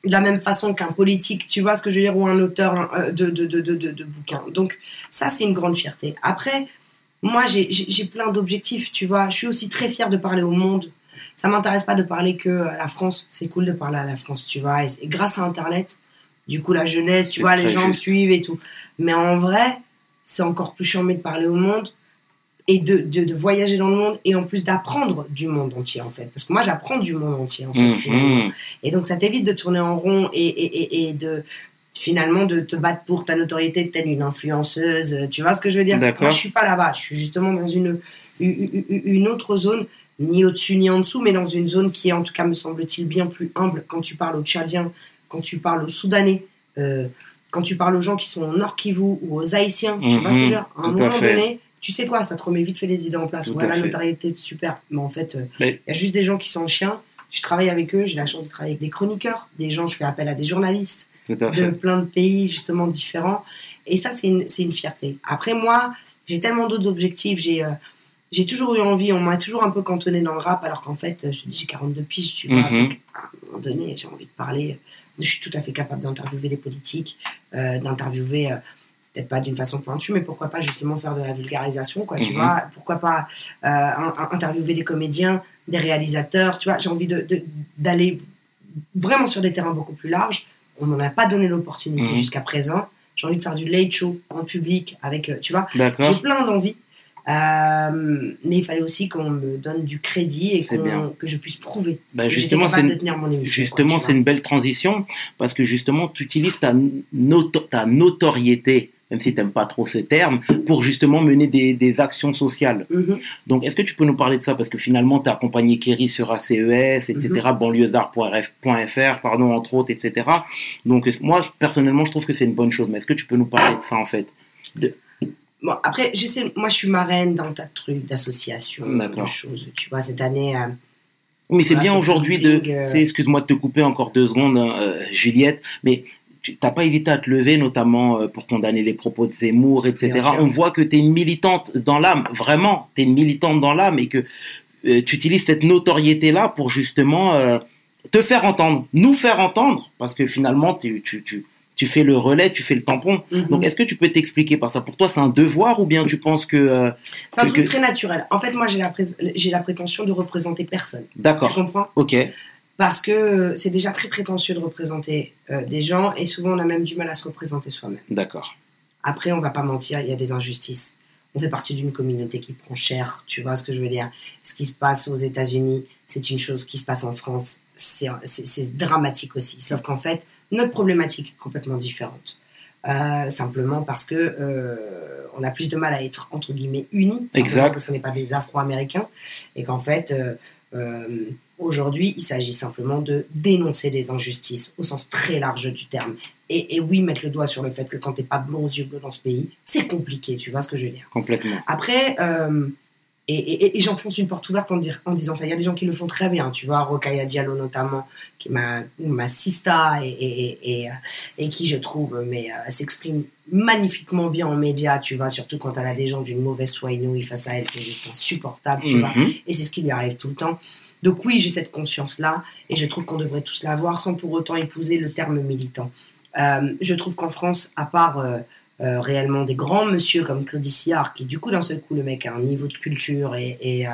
de la même façon qu'un politique, tu vois ce que je veux dire, ou un auteur euh, de, de, de, de, de, de bouquins. Donc, ça, c'est une grande fierté. Après, moi, j'ai- plein d'objectifs, tu vois. Je suis aussi très fière de parler au monde. Ça m'intéresse pas de parler que à la France. C'est cool de parler à la France, tu vois. Et, grâce à Internet, du coup, la jeunesse, tu vois, les gens me suivent et tout. Mais en vrai, c'est encore plus charmé de parler au monde et de, de, de voyager dans le monde et en plus d'apprendre du monde entier, en fait. Parce que moi, j'apprends du monde entier, en fait, Mhm. finalement. Et donc, ça t'évite de tourner en rond et, et, et, et de finalement de te battre pour ta notoriété telle une influenceuse. Tu vois ce que je veux dire? Moi, je suis pas là-bas. Je suis justement dans une, une, une autre zone, ni au-dessus ni en dessous, mais dans une zone qui est, en tout cas, me semble-t-il, bien plus humble. Quand tu parles aux Tchadiens, quand tu parles aux Soudanais, euh, quand tu parles aux gens qui sont au Nord Kivu ou aux Haïtiens, tu vois ce que je veux dire? À un à moment donné, tu sais quoi, ça te remet vite fait les idées en place. Tout Ouais, à la notoriété, super. Mais en fait, euh, il Mais- y a juste des gens qui sont chiens. Tu travailles avec eux, j'ai la chance de travailler avec des chroniqueurs, des gens, je fais appel à des journalistes de fait. plein de pays justement différents. Et ça, c'est une, une fierté. Après, moi, j'ai tellement d'autres objectifs. J'ai euh, j'ai toujours eu envie, on m'a toujours un peu cantonné dans le rap, alors qu'en fait, euh, je j'ai 42 piges, tu vois. Mhm. Donc, à un moment donné, j'ai envie de parler. Je suis tout à fait capable d'interviewer des politiques, euh, d'interviewer, euh, peut-être pas d'une façon pointue, mais pourquoi pas justement faire de la vulgarisation, quoi, tu Mhm. vois. Pourquoi pas euh, interviewer des comédiens, des réalisateurs, tu vois. J'ai envie de- de- d'aller vraiment sur des terrains beaucoup plus larges. On m'en a pas donné l'opportunité Mhm. jusqu'à présent. J'ai envie de faire du late show en public avec, euh, tu vois. J'ai plein d'envies. Euh, mais il fallait aussi qu'on me donne du crédit et bien. que je puisse prouver Bah, que justement, capable une- de tenir mon émission. Justement, c'est une belle transition parce que justement, tu utilises ta, noto- ta notoriété, même si tu n'aimes pas trop ce terme, pour justement mener des, des actions sociales. Mhm. Donc, est-ce que tu peux nous parler de ça? Parce que finalement, tu as accompagné Kerry sur ACES, etc., Mhm. banlieusard.fr, pardon, entre autres, etc. Donc, moi, je- personnellement, je trouve que c'est une bonne chose. Mais est-ce que tu peux nous parler de ça, en fait? Bon, après, j'essaie, moi, je suis marraine tas de trucs, d'associations, D'accord. de choses. Tu vois, cette année, euh, mais c'est bien aujourd'hui de. euh. Excuse-moi de te couper encore deux secondes, hein, euh, Juliette, mais tu n'as pas évité à te lever, notamment euh, pour condamner les propos de Zemmour, etc. On voit que tu es une militante dans l'âme, vraiment, tu es une militante dans l'âme et que euh, tu utilises cette notoriété-là pour justement euh, te faire entendre, nous faire entendre, parce que finalement, tu, tu, tu, tu fais le relais, tu fais le tampon. mhm. Donc, est-ce que tu peux t'expliquer par ça? Pour toi, c'est un devoir ou bien tu penses que. euh, c'est un que- truc que- très naturel. En fait, moi, j'ai la, j'ai la prétention de représenter personne. Tu D'accord, comprends? Ok, Parce que euh, c'est déjà très prétentieux de représenter euh, des gens et souvent on a même du mal à se représenter soi-même. d'accord. Après, on va pas mentir, il y a des injustices. On fait partie d'une communauté qui prend cher, tu vois ce que je veux dire? Ce qui se passe aux États-Unis, c'est une chose qui se passe en France. C'est dramatique aussi. Sauf qu'en fait, notre problématique est complètement différente. Euh, simplement parce que euh, on a plus de mal à être entre guillemets unis, Exact. parce qu'on n'est pas des Afro-Américains et qu'en fait euh, euh, aujourd'hui il s'agit simplement de dénoncer des injustices au sens très large du terme. Et, et oui, mettre le doigt sur le fait que quand t'es pas blond aux yeux bleus dans ce pays, c'est compliqué, tu vois ce que je veux dire? Complètement. Après, euh, et, et- et j'enfonce une porte ouverte en, dire- en disant ça. Il y a des gens qui le font très bien, tu vois, Rokaya Diallo notamment, qui est ma, ma sista et, et, euh, qui, je trouve, mais euh, s'exprime magnifiquement bien en médias, tu vois, surtout quand elle a des gens d'une mauvaise foi inouïe face à elle, c'est juste insupportable, tu vois. Mhm. Et c'est ce qui lui arrive tout le temps. Donc oui, j'ai cette conscience-là et je trouve qu'on devrait tous l'avoir sans pour autant épouser le terme militant. Euh, je trouve qu'en France, à part euh, euh, réellement des grands monsieur comme Claude Sillard, qui du coup d'un seul coup le mec a un niveau de culture et, et, euh,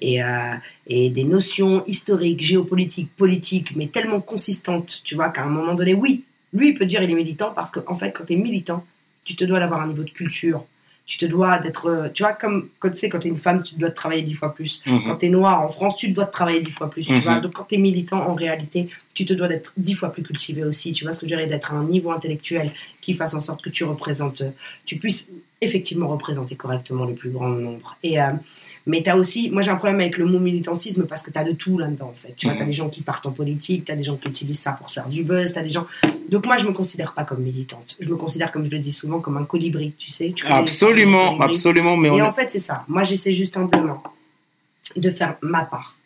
et, euh, et des notions historiques, géopolitiques, politiques, mais tellement consistantes, tu vois, qu'à un moment donné, oui, lui il peut dire il est militant parce qu'en en fait quand tu es militant, tu te dois d'avoir un niveau de culture. Tu te dois d'être, euh, tu vois, comme quand tu sais, quand tu es une femme, tu dois travailler dix fois plus. Mhm. Quand tu es noir en France, tu dois travailler dix fois plus. Tu Mhm. vois Donc quand tu es militant, en réalité, tu te dois d'être dix fois plus cultivé aussi. Tu vois ce que je dirais D'être à un niveau intellectuel qui fasse en sorte que tu représentes, euh, tu puisses effectivement représenter correctement le plus grand nombre. Et, euh, mais tu as aussi, moi j'ai un problème avec le mot militantisme parce que tu as de tout là-dedans en fait. Tu vois, Mhm. tu as des gens qui partent en politique, tu as des gens qui utilisent ça pour se faire du buzz, tu as des gens. Donc moi je me considère pas comme militante. Je me considère, comme je le dis souvent, comme un colibri, tu sais. Tu Absolument, absolument. Mais et on en fait, c'est ça. Moi, j'essaie juste simplement de faire ma part.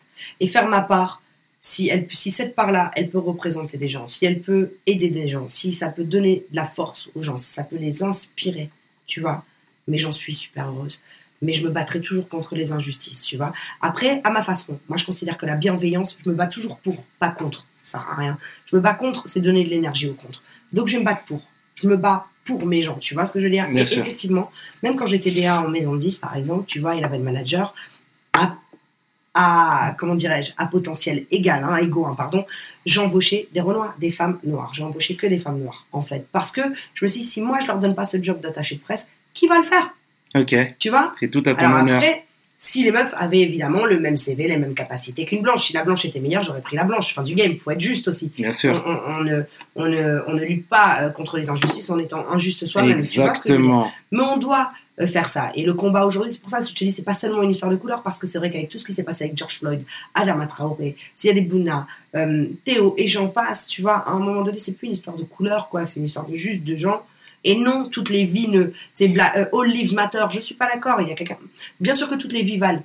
Et faire ma part, si, elle, si cette part-là, elle peut représenter des gens, si elle peut aider des gens, si ça peut donner de la force aux gens, si ça peut les inspirer, tu vois. Mais j'en suis super heureuse. Mais je me battrai toujours contre les injustices, tu vois. Après, à ma façon, moi, je considère que la bienveillance, je me bats toujours pour, pas contre. Ça sert à rien. Je me bats contre, c'est donner de l'énergie au contre. Donc, je vais me battre pour. Je me bats pour mes gens, tu vois ce que je veux dire? Bien Et sûr. effectivement, même quand j'étais DA en maison de 10, par exemple, tu vois, il avait le manager à, à comment dirais-je, à potentiel égal, hein, égaux, hein, pardon, j'embauchais des renois, des femmes noires. J'ai embauché que des femmes noires, en fait. Parce que je me suis dit, si moi, je leur donne pas ce job d'attaché de presse, qui va le faire? Ok, Tu vois? C'est tout à ton Alors honneur. après, si les meufs avaient évidemment le même CV, les mêmes capacités qu'une blanche, si la blanche était meilleure, j'aurais pris la blanche. Fin du game, il faut être juste aussi. Bien sûr. on- on ne, on, ne, on ne lutte pas euh, contre les injustices en étant injuste soi-même. Exactement. mais on doit euh, faire ça. Et le combat aujourd'hui, c'est pour ça que je te dis, c'est pas seulement une histoire de couleur, parce que c'est vrai qu'avec tout ce qui s'est passé avec George Floyd, Adama Traoré, Ziad Bouna, euh, Théo et j'en passe, tu vois, à un moment donné, c'est plus une histoire de couleur, quoi, c'est une histoire de juste de gens. Et non, toutes les vies ne. C'est Bla- euh, All Lives Matter, je suis pas d'accord, il y a quelqu'un. Bien sûr que toutes les vies valent.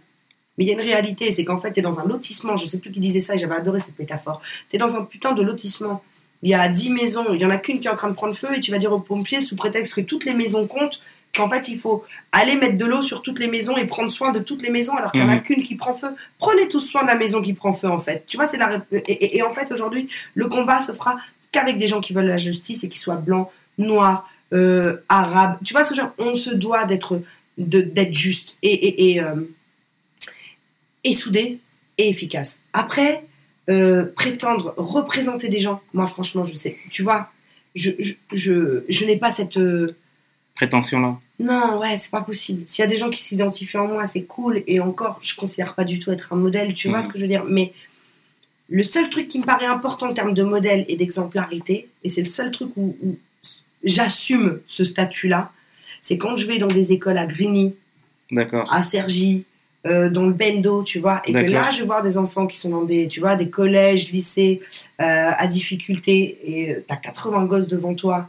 Mais il y a une réalité, c'est qu'en fait, tu es dans un lotissement, je sais plus qui disait ça, et j'avais adoré cette métaphore. Tu es dans un putain de lotissement. Il y a 10 maisons, il y en a qu'une qui est en train de prendre feu, et tu vas dire aux pompiers, sous prétexte que toutes les maisons comptent, qu'en fait, il faut aller mettre de l'eau sur toutes les maisons et prendre soin de toutes les maisons, alors qu'il n'y en a Mhm. qu'une qui prend feu. Prenez tous soin de la maison qui prend feu, en fait. Tu vois, c'est la. et- et en fait, aujourd'hui, le combat se fera qu'avec des gens qui veulent la justice et qui soient blancs, noirs, euh, arabes. Tu vois, ce genre, on se doit d'être d'être juste et, et, et, euh, et soudé et efficace. Après, euh, prétendre représenter des gens, moi franchement, je sais, tu vois, je, je, je, je n'ai pas cette... euh, Prétention-là. non, ouais, c'est pas possible. S'il y a des gens qui s'identifient en moi, c'est cool. Et encore, je considère pas du tout être un modèle, tu vois Mhm. ce que je veux dire. Mais le seul truc qui me paraît important en termes de modèle et d'exemplarité, et c'est le seul truc où, où j'assume ce statut-là, c'est quand je vais dans des écoles à Grigny, à Cergy, euh, dans le Bendo, tu vois, et que là, je vais voir des enfants qui sont dans des, tu vois, des collèges, lycées, euh, à difficulté, et tu t'as 80 gosses devant toi,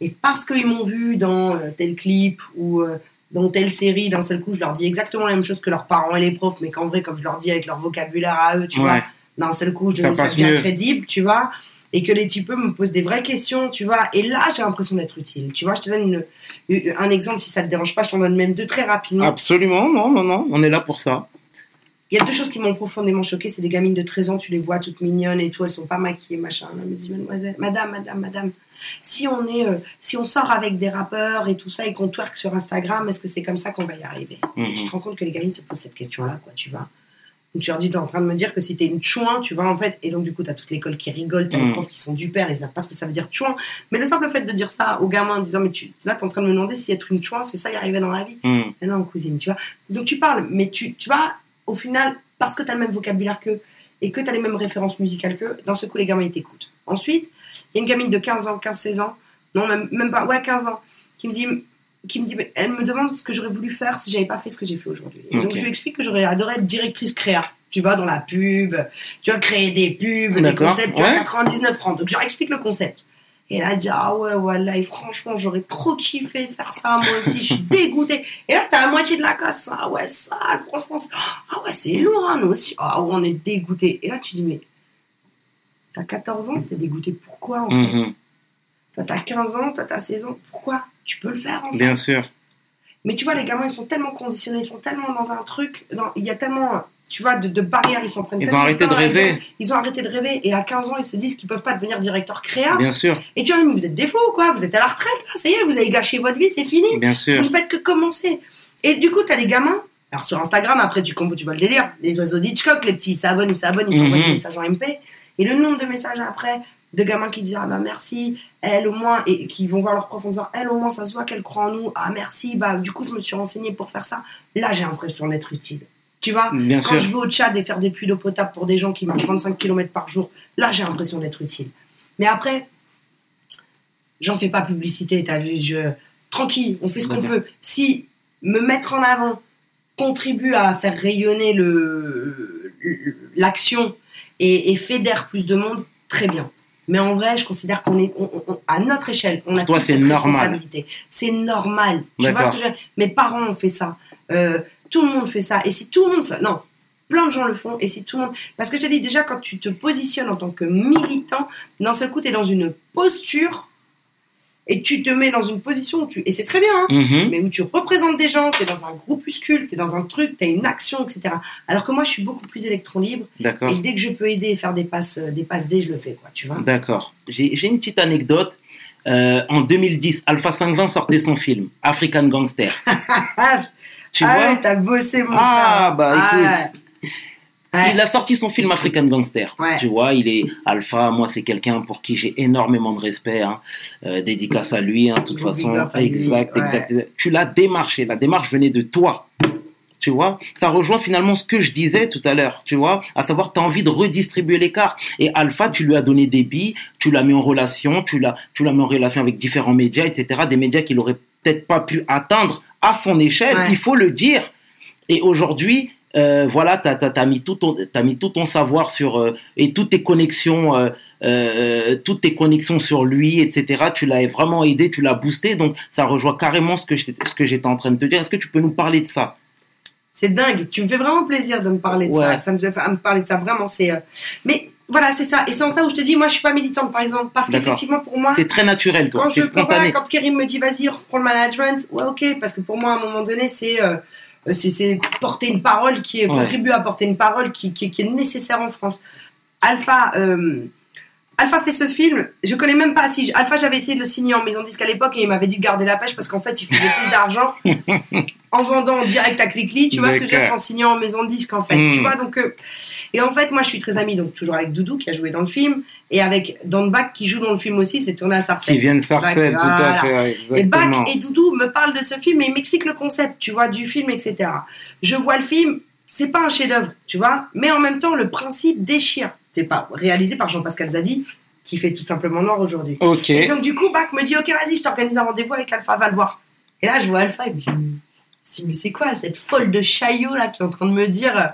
et parce qu'ils m'ont vu dans euh, tel clip ou euh, dans telle série, d'un seul coup, je leur dis exactement la même chose que leurs parents et les profs, mais qu'en vrai, comme je leur dis avec leur vocabulaire à eux, tu Ouais. vois, d'un seul coup, je mieux. crédible, tu vois, et que les types me posent des vraies questions, tu vois, et là, j'ai l'impression d'être utile, tu vois, je te donne une- un exemple, si ça te dérange pas, je t'en donne même deux très rapidement. Absolument, non, non, non, on est là pour ça. Il y a deux choses qui m'ont profondément choquée. C'est des gamines de 13 ans, tu les vois toutes mignonnes et tout, elles sont pas maquillées, machin. Me dit, mademoiselle, madame, madame, madame, si on, est, euh, si on sort avec des rappeurs et tout ça et qu'on twerk sur Instagram, est-ce que c'est comme ça qu'on va y arriver? Mhm. Tu te rends compte que les gamines se posent cette question-là, quoi, tu vois. Donc tu leur dis, t'es en train de me dire que si t'es une chouin, tu vois, en fait, et donc du coup, t'as toute l'école qui rigole, t'as les Mhm. profs qui sont du père, ils savent pas ce que ça veut dire chouin. Mais le simple fait de dire ça aux gamins en disant, mais tu, là, t'es en train de me demander si être une chouin, c'est ça y arriver dans la vie. Hmm. Mais non, cousine, tu vois. Donc tu parles, mais tu, tu vas, au final, parce que tu as le même vocabulaire qu'eux et que tu as les mêmes références musicales qu'eux, dans ce coup, les gamins, ils t'écoutent. Ensuite, il y a une gamine de 15 ans, 15-16 ans, non, même, même pas, ouais, 15 ans, qui me dit, qui me dit, mais elle me demande ce que j'aurais voulu faire si j'avais pas fait ce que j'ai fait aujourd'hui. Donc je lui explique que j'aurais adoré être directrice créa. Tu vois, dans la pub, tu vois, créer des pubs, des concepts, tu vois, ouais. 99 francs. Donc je leur explique le concept. Et là, elle dit, ah ouais, voilà, et franchement, j'aurais trop kiffé faire ça, moi aussi, je suis dégoûtée. Et là, t'as la moitié de la classe, ah ouais, ça, franchement, c'est- ah ouais, c'est lourd, hein, nous aussi, ah ouais, on est dégoûté. Et là, tu dis, mais t'as 14 ans, t'es dégoûté, pourquoi en Mhm. fait? Toi, t'as 15 ans, toi, t'as 16 ans, pourquoi? Tu peux le faire en fait. Bien sûr. Mais tu vois, les gamins, ils sont tellement conditionnés, ils sont tellement dans un truc, dans- il y a tellement tu vois, de, de barrières. Ils s'en prennent Ils ont arrêté de rêver. Ils ont arrêté de rêver. Et à 15 ans, ils se disent qu'ils peuvent pas devenir directeur créa. Bien sûr, Et tu vois, mais vous êtes des fous, quoi. Vous êtes à la retraite, là. Ça y est, vous avez gâché votre vie, c'est fini. bien Vous sûr. ne faites que commencer. Et du coup, tu as des gamins. Alors sur Instagram, après, tu, tu vois le délire. Les oiseaux d'Hitchcock, les petits, ils s'abonnent, ils s'abonnent, ils t'envoient Mhm. des messages en MP. Et le nombre de messages après de gamins qui disent Ah bah merci, elle au moins, et qui vont voir leur prof en disant Elle au moins, ça se voit qu'elle croit en nous. Ah merci, bah du coup, je me suis renseignée pour faire ça. Là, j'ai l'impression d'être utile. Tu vois? Bien Quand sûr. je vais au Tchad et faire des puits d'eau potable pour des gens qui marchent 25 km par jour, là, j'ai l'impression d'être utile. Mais après, j'en fais pas publicité, t'as vu, je... tranquille, on fait ce qu'on peut. Si me mettre en avant contribue à faire rayonner le l'action et, et fédère plus de monde, très bien. Mais en vrai, je considère qu'on est on- on- à notre échelle, on a Toi, cette normal. responsabilité. C'est normal. Tu vois ce que je veux dire? Mes parents ont fait ça. Euh, tout le monde fait ça. Et si tout le monde fait... Non, plein de gens le font. Et si tout le monde... Parce que je te dis déjà, quand tu te positionnes en tant que militant, d'un seul coup, tu es dans une posture et tu te mets dans une position où tu... Et c'est très bien, hein, Mhm. mais où tu représentes des gens, tu es dans un groupuscule, tu es dans un truc, tu as une action, etc. Alors que moi, je suis beaucoup plus électron libre. D'accord. Et dès que je peux aider et faire des passes, euh, des passes D, je le fais, quoi, tu vois. D'accord. J'ai une petite anecdote. Euh, en 2010, Alpha 520 sortait son film African Gangster. Ah, Tu ah vois? ouais, t'as bossé, mon Ah, frère. bah, Ah, écoute. ouais. Ouais. Il a sorti son film African Gangster. Ouais. Tu vois, il est alpha. Moi, c'est quelqu'un pour qui j'ai énormément de respect. Hein. Euh, dédicace à lui, hein, de toute façon. Exact, ouais. exact, exact. Tu l'as démarché. La démarche venait de toi. Tu vois, ça rejoint finalement ce que je disais tout à l'heure, tu vois, à savoir tu as envie de redistribuer l'écart. Et Alpha, tu lui as donné des billes, tu l'as mis en relation, tu l'as, tu l'as mis en relation avec différents médias, etc. Des médias qu'il aurait peut-être pas pu atteindre à son échelle, il faut le dire. Et aujourd'hui, euh, voilà, tu as, mis tout ton, t'as mis tout ton savoir sur euh, et toutes tes connexions, euh, toutes tes connexions sur lui, etc. Tu l'as vraiment aidé, tu l'as boosté, donc ça rejoint carrément ce que j'étais- ce que j'étais en train de te dire. Est-ce que tu peux nous parler de ça? C'est dingue. Tu me fais vraiment plaisir de me parler de ça. Ouais. Ça me fait à me parler de ça vraiment. C'est. Mais voilà, c'est ça. Et c'est en ça où je te dis, moi, je suis pas militante, par exemple, parce qu'effectivement, pour moi, C'est très naturel, toi. quand je voilà, quand Kérim me dit, vas-y, reprends le management, ouais, ok, parce que pour moi, à un moment donné, c'est. Euh, c'est porter une parole qui est Ouais. contribuer à porter une parole qui, qui, qui est nécessaire en France. Alpha, euh, Alpha fait ce film. Je connais même pas si Alpha j'avais essayé de le signer en maison disque à l'époque et il m'avait dit de garder la pêche parce qu'en fait il faisait plus d'argent en vendant en direct à Clickly. Tu vois ce que D'accord. en signant en maison disque en fait. Tu vois donc euh, et en fait moi je suis très amie donc toujours avec Doudou qui a joué dans le film et avec Dan Bach qui joue dans le film aussi. C'est tourné à Sarcelles. Qui viennent Sarcelles, tout Voilà. à fait. Et. Bach et Doudou me parlent de ce film et ils m'expliquent le concept, tu vois, du film, etc. Je vois le film, c'est pas un chef-d'œuvre, tu vois, mais en même temps, le principe déchire. C'est pas réalisé par Jean-Pascal Zadi, qui fait tout simplement noir aujourd'hui. Et donc, du coup, Bach me dit, ok, vas-y, je t'organise un rendez-vous avec Alpha, va le voir. Et là, je vois Alpha, et me dit, Si, mais c'est quoi cette folle de Chaillot, là, qui est en train de me dire euh,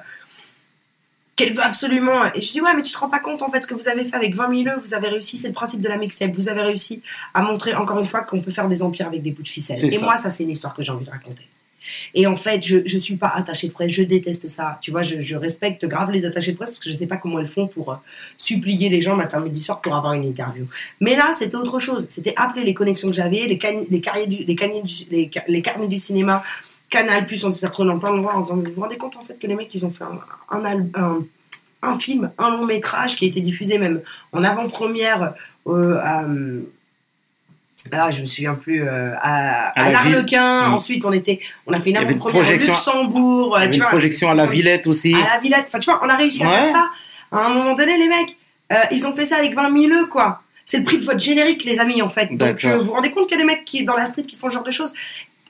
qu'elle veut absolument. Et je dis, ouais, mais tu te rends pas compte, en fait, ce que vous avez fait avec 20 000 œufs, vous avez réussi, c'est le principe de la mixtape. Vous avez réussi à montrer, encore une fois, qu'on peut faire des empires avec des bouts de ficelle. Et ça. moi, ça, c'est une histoire que j'ai envie de raconter. Et en fait, je ne suis pas attachée de presse, je déteste ça. Tu vois, je, je respecte grave les attachés de presse parce que je ne sais pas comment elles font pour euh, supplier les gens matin, midi, soir pour avoir une interview. Mais là, c'était autre chose. C'était appeler les connexions que j'avais, les, les, les, les carnets du cinéma, Canal, plus on s'est retrouvés dans plein d'endroits en disant Vous vous rendez compte en fait que les mecs, ils ont fait un, un, al- un, un film, un long métrage qui a été diffusé même en avant-première euh, à. Ah, je me souviens plus. euh, à, À à l'Arlequin. Mm. Ensuite, on était, on a fait une avant-première projection- Luxembourg. Il y avait tu une vois. projection à la Villette aussi. À la Villette. Enfin, tu vois, on a réussi à faire ça. À un moment donné, les mecs, euh, ils ont fait ça avec 20 000 eux, quoi. C'est le prix de votre générique, les amis, en fait. Donc, euh, vous vous rendez compte qu'il y a des mecs qui, dans la street qui font ce genre de choses.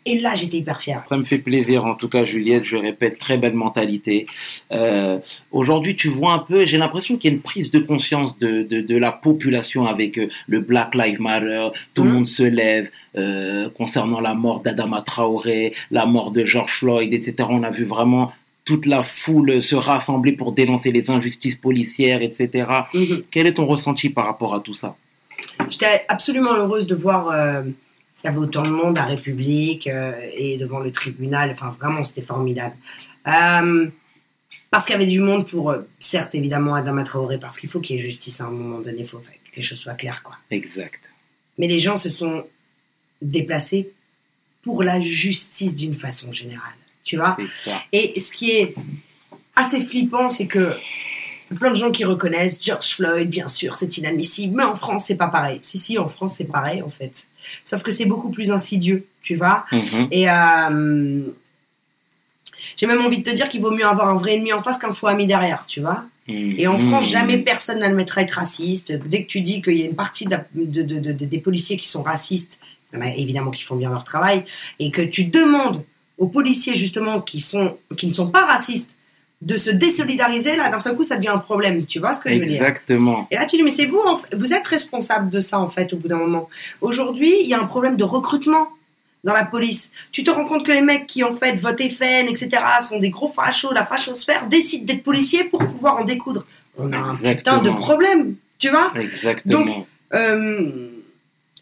Et là, j'étais hyper fière. Ça me fait plaisir, en tout cas, Juliette. Je répète, très belle mentalité. Euh, Aujourd'hui, tu vois un peu, j'ai l'impression qu'il y a une prise de conscience de, de, de la population avec euh, le Black Lives Matter. Tout le Mhm. monde se lève euh, concernant la mort d'Adama Traoré, la mort de George Floyd, etc. On a vu vraiment toute la foule se rassembler pour dénoncer les injustices policières, etc. Mhm. Quel est ton ressenti par rapport à tout ça? J'étais absolument heureuse de voir qu'il y avait autant de monde à République euh, et devant le tribunal. Enfin, vraiment, c'était formidable. Euh, parce qu'il y avait du monde pour, euh, certes, évidemment, Adama Traoré, parce qu'il faut qu'il y ait justice à un moment donné. Il faut que les choses soient claires, quoi. Exact. Mais les gens se sont déplacés pour la justice d'une façon générale. Tu vois. Et ce qui est assez flippant, c'est que plein de gens qui reconnaissent George Floyd, bien sûr, c'est inadmissible, mais en France, c'est pas pareil. Si, si, en France, c'est pareil, en fait. Sauf que c'est beaucoup plus insidieux, tu vois. Mhm. Et euh, j'ai même envie de te dire qu'il vaut mieux avoir un vrai ennemi en face qu'un faux ami derrière, tu vois. Et en Mhm. France, jamais personne n'admettra être raciste. Dès que tu dis qu'il y a une partie de la- de- de- de- de- des policiers qui sont racistes, il y en a évidemment qui font bien leur travail, et que tu demandes aux policiers justement qui, sont, qui ne sont pas racistes de se désolidariser, là d'un seul coup ça devient un problème. Tu vois ce que je veux dire? Exactement. et là, tu dis, mais c'est vous, vous êtes responsable de ça, en fait, au bout d'un moment. Aujourd'hui, il y a un problème de recrutement dans la police. Tu te rends compte que les mecs qui, en fait, votent FN, etc., sont des gros fachos, la fachosphère, décident d'être policiers pour pouvoir en découdre. On a un putain Exactement. de problème, tu vois? Exactement. euh,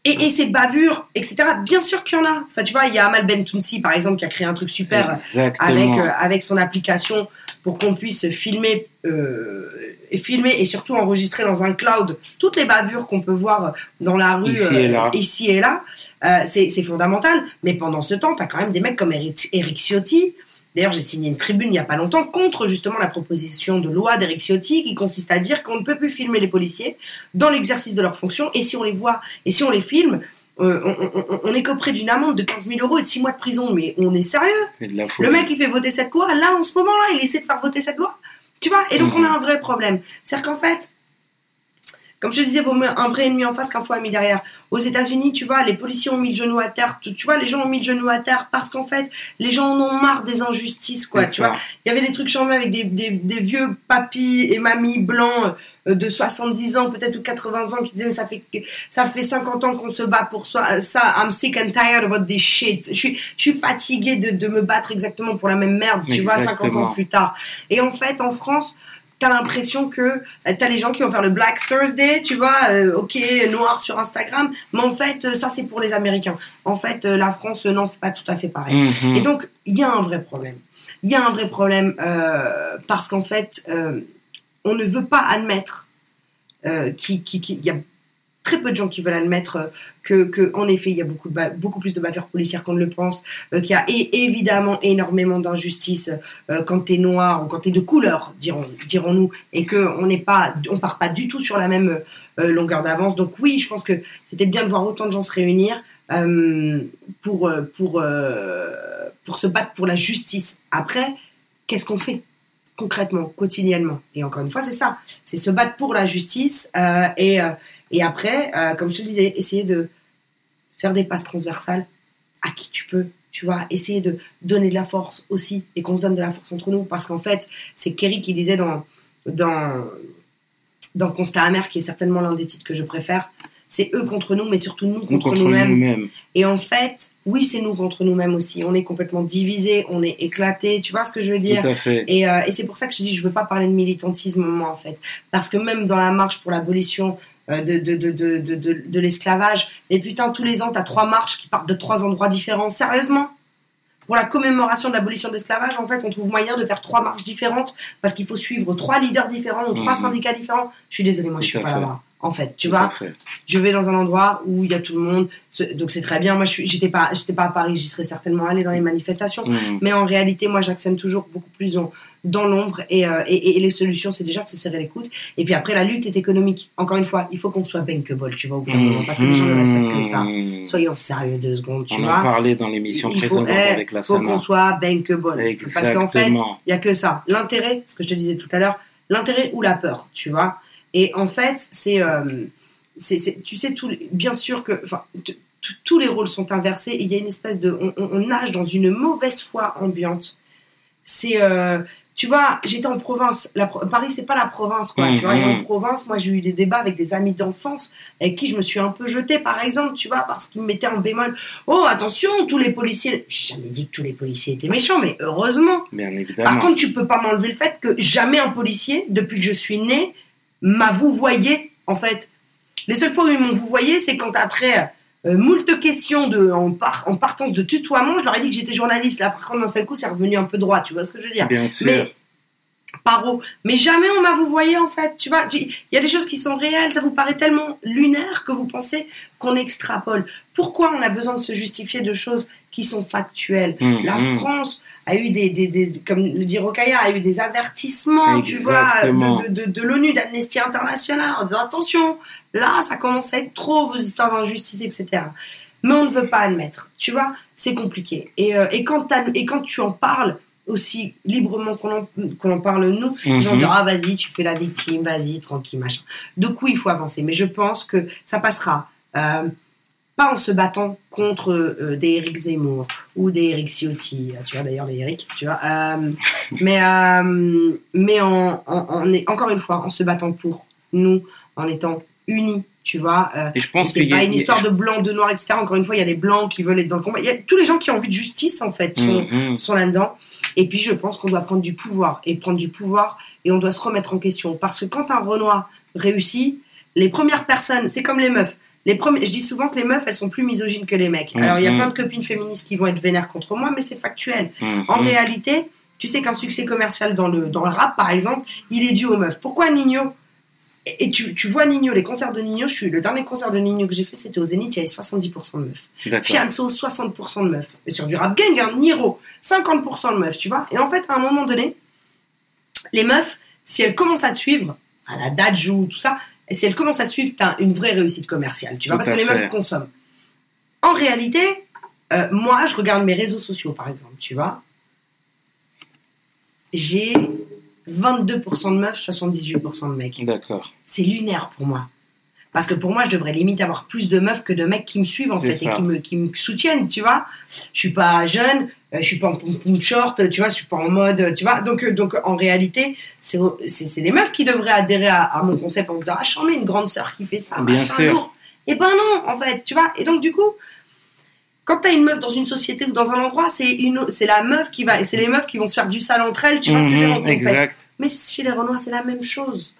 et, et ces bavures, etc., bien sûr qu'il y en a. Enfin, tu vois, il y a Amal Bentounsi, par exemple, qui a créé un truc super Exactement. avec, euh, avec son application pour qu'on puisse filmer, euh, et filmer et surtout enregistrer dans un cloud toutes les bavures qu'on peut voir dans la rue Ici et là. ici et là. Euh, c'est fondamental. Mais pendant ce temps, tu as quand même des mecs comme Eric, Eric Ciotti. D'ailleurs, j'ai signé une tribune il n'y a pas longtemps contre justement la proposition de loi d'Eric Ciotti qui consiste à dire qu'on ne peut plus filmer les policiers dans l'exercice de leur fonction et si on les voit et si on les filme, euh, on, on, on, on est qu'auprès d'une amende de 15 000 euros et de 6 mois de prison. Mais on est sérieux le mec, il fait voter cette loi. Là, en ce moment-là, il essaie de faire voter cette loi. Tu vois Et donc, Mhm. on a un vrai problème. C'est-à-dire qu'en fait, comme je te disais, vaut mieux un vrai ennemi en face qu'un faux ami derrière. Aux États-Unis, tu vois, les policiers ont mis le genou à terre. Tu, tu vois, les gens ont mis le genou à terre parce qu'en fait, les gens en ont marre des injustices, quoi. Tu ça. vois Il y avait des trucs chambés avec des, des, des vieux papis et mamies blancs de 70 ans, peut-être ou 80 ans, qui disaient ça fait, ça fait 50 ans qu'on se bat pour soi. Ça, I'm sick and tired about this shit. Je suis, je suis fatiguée de, de me battre exactement pour la même merde, tu vois, 50 ans plus tard. Et en fait, en France, t'as l'impression que euh, t'as les gens qui vont faire le Black Thursday, tu vois, euh, ok, noir sur Instagram, mais en fait, euh, ça c'est pour les Américains. En fait, euh, la France, euh, non, c'est pas tout à fait pareil. Mhm. Et donc, il y a un vrai problème. Il y a un vrai problème euh, parce qu'en fait, euh, on ne veut pas admettre euh, qu'il qui, qui- il y a très peu de gens qui veulent admettre euh, que, en effet, il y a beaucoup, beaucoup plus de bavures policières qu'on ne le pense, euh, qu'il y a évidemment énormément d'injustices euh, quand tu es noir ou quand tu es de couleur, dirons, dirons-nous, et qu'on n'est pas, on part pas du tout sur la même longueur d'avance. Donc oui, je pense que c'était bien de voir autant de gens se réunir pour se battre pour la justice. Après, qu'est-ce qu'on fait? Concrètement, quotidiennement. Et encore une fois, c'est ça, c'est se battre pour la justice euh, et, euh, et après, euh, comme je te disais, essayer de faire des passes transversales à qui tu peux. Tu vois, essayer de donner de la force aussi et qu'on se donne de la force entre nous. Parce qu'en fait, c'est Kerry qui disait dans, dans, dans Constat amer, qui est certainement l'un des titres que je préfère, c'est eux contre nous, mais surtout nous contre, contre nous-mêmes. Et en fait, oui, c'est nous contre nous-mêmes aussi. On est complètement divisés, on est éclatés. Tu vois ce que je veux dire Tout à fait. Et, euh, et c'est pour ça que je dis, je veux pas parler de militantisme, moi, en fait. Parce que même dans la marche pour l'abolition euh, de, de, de, de, de, l'esclavage, et putain, tous les ans, t'as trois marches qui partent de trois endroits différents. Sérieusement? Pour la commémoration de l'abolition de l'esclavage, en fait, on trouve moyen de faire trois marches différentes parce qu'il faut suivre trois leaders différents ou trois Mhm. syndicats différents. Je suis désolée, moi, je Tout suis à pas là-bas. En fait, tu vois je vais dans un endroit où il y a tout le monde, donc c'est très bien. Moi, je suis, j'étais pas, j'étais pas à Paris, j'y serais certainement allée dans les manifestations. Mhm. Mais en réalité, moi, j'actionne toujours beaucoup plus dans, dans l'ombre et, euh, et, et les solutions, c'est déjà de se serrer les coudes. Et puis après, la lutte est économique. Encore une fois, il faut qu'on soit bankable, tu vois, au bout d'un moment, parce que les gens ne respectent que ça. Mhm. Soyons sérieux deux secondes, tu On en vois. parlait dans l'émission Il faut, précédente eh, avec la faut Sana. qu'on soit bankable. Parce qu'en fait, Exactement. il y a que ça. L'intérêt, ce que je te disais tout à l'heure, l'intérêt ou la peur, tu vois. Et en fait, c'est, euh, tu sais, tout, bien sûr que, tous les rôles sont inversés. Et il y a une espèce de, on, on- on nage dans une mauvaise foi ambiante. C'est, euh, tu vois, j'étais en province. La, Paris, c'est pas la province, quoi. Tu vois, en Mhm. province, moi, j'ai eu des débats avec des amis d'enfance avec qui je me suis un peu jetée, par exemple, tu vois, parce qu'ils me mettaient en bémol. Oh, attention, tous les policiers. J'ai jamais dit que tous les policiers étaient méchants, mais heureusement. Bien Par évidemment. contre, tu peux pas m'enlever le fait que jamais un policier, depuis que je suis née, m'a vouvoyé, en fait. Les seules fois où ils m'ont vouvoyé, c'est quand après euh, moult questions de, en, par- en partance de tutoiement, je leur ai dit que j'étais journaliste. Là, par contre, d'un seul coup, c'est revenu un peu droit, tu vois ce que je veux dire Bien sûr. mais paro. Mais jamais on m'a vous voyez en fait. Tu vois, il y a des choses qui sont réelles. Ça vous paraît tellement lunaire que vous pensez qu'on extrapole. Pourquoi on a besoin de se justifier de choses qui sont factuels. Mhm. La France a eu des, des, des- comme le dit Rokaya, a eu des avertissements, tu vois, de, de, de, de l'ONU, d'Amnesty International, en disant attention, là, ça commence à être trop vos histoires d'injustice, etc. Mais on ne veut pas admettre, tu vois, c'est compliqué. Et, euh, et, quand t'as- et quand tu en parles aussi librement qu'on en, parle nous, les gens Mhm. disent ah vas-y, tu fais la victime, vas-y, tranquille, machin. De coup, il faut avancer. Mais je pense que ça passera. euh, pas en se battant contre euh, des Eric Zemmour ou des Eric Ciotti, tu vois d'ailleurs les Eric, tu vois, euh, mais, euh, mais en, en, en- encore une fois, en se battant pour nous, en étant unis, tu vois. Et je pense c'est qu'il y a- pas une histoire de blanc, de noir, etc. Encore une fois, il y a des blancs qui veulent être dans le combat. Il y a tous les gens qui ont envie de justice, en fait, sont, Mhm. sont là-dedans. Et puis, je pense qu'on doit prendre du pouvoir. Et prendre du pouvoir, et on doit se remettre en question. Parce que quand un Renoir réussit, les premières personnes, c'est comme les meufs. Les premiers, je dis souvent que les meufs, elles sont plus misogynes que les mecs. Alors, il y a Mhm. plein de copines féministes qui vont être vénères contre moi, mais c'est factuel. Mhm. En réalité, tu sais qu'un succès commercial dans le, dans le rap, par exemple, il est dû aux meufs. Pourquoi Nino Et et tu, tu vois Nino, les concerts de Nino, je suis, le dernier concert de Nino que j'ai fait, c'était au Zénith, il y avait 70% de meufs. Fianso, 60% de meufs. Et sur du rap gang, un Niro, 50% de meufs, tu vois. Et en fait, à un moment donné, les meufs, si elles commencent à te suivre, à la date joue, tout ça, et si elles commencent à te suivre, t'as une vraie réussite commerciale, tu vois, parce que les meufs consomment. En réalité, euh, moi, je regarde mes réseaux sociaux, par exemple, tu vois. J'ai 22% de meufs, 78% de mecs. D'accord. C'est lunaire pour moi. Parce que pour moi, je devrais limite avoir plus de meufs que de mecs qui me suivent, en fait, et qui me, qui me soutiennent, tu vois. Je suis pas jeune, euh, je suis pas en pom short, tu vois, je suis pas en mode, tu vois. Donc, euh, donc en réalité, c'est les meufs qui devraient adhérer à, à mon concept en se disant, ah, j'en ai une grande sœur qui fait ça, Bien machin, lourd. Et ben non, en fait, tu vois. Et donc, du coup, quand t'as une meuf dans une société ou dans un endroit, c'est une, c'est la meuf qui va, et c'est les meufs qui vont se faire du sale entre elles, tu vois ce que je veux dire, Mhm. Mais chez les Renois, c'est la même chose.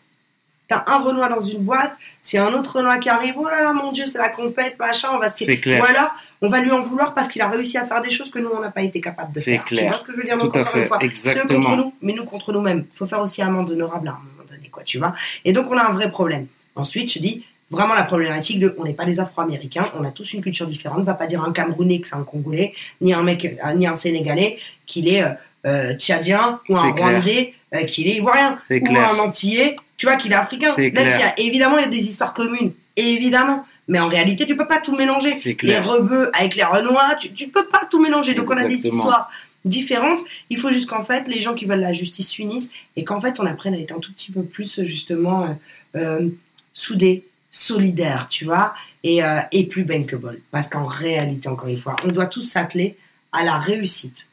Un Renoir dans une boîte, c'est un autre Renoir qui arrive, oh là là, mon Dieu, c'est la compète, machin, on va se clair. Ou alors, on va lui en vouloir parce qu'il a réussi à faire des choses que nous, on n'a pas été capable de C'est faire. Tu clair. vois ce que je veux dire Tout Donc, à encore une fait. fois, Ceux Exactement. contre nous, mais nous contre nous-mêmes. Il faut faire aussi amende honorable à un moment donné, quoi, tu vois. Et donc, on a un vrai problème. Ensuite, je dis, vraiment la problématique de, on n'est pas des Afro-Américains, on a tous une culture différente. Ne va pas dire un Camerounais que c'est un Congolais, ni un mec, euh, ni un Sénégalais qu'il est euh, euh, tchadien ou un. Rwandais euh, qu'il est ivoirien C'est ou clair. un Antillais, tu vois, qu'il est africain. Même a évidemment il y a des histoires communes, évidemment. Mais en réalité, tu peux pas tout mélanger. Les rebeux avec les renois, tu, tu peux pas tout mélanger. Donc on a des histoires différentes. Il faut juste qu'en fait, les gens qui veulent la justice s'unissent et qu'en fait, on apprenne à être un tout petit peu plus justement euh, euh, soudés, solidaires, tu vois, et, euh, et plus bankable. Parce qu'en réalité, encore une fois, on doit tous s'atteler à la réussite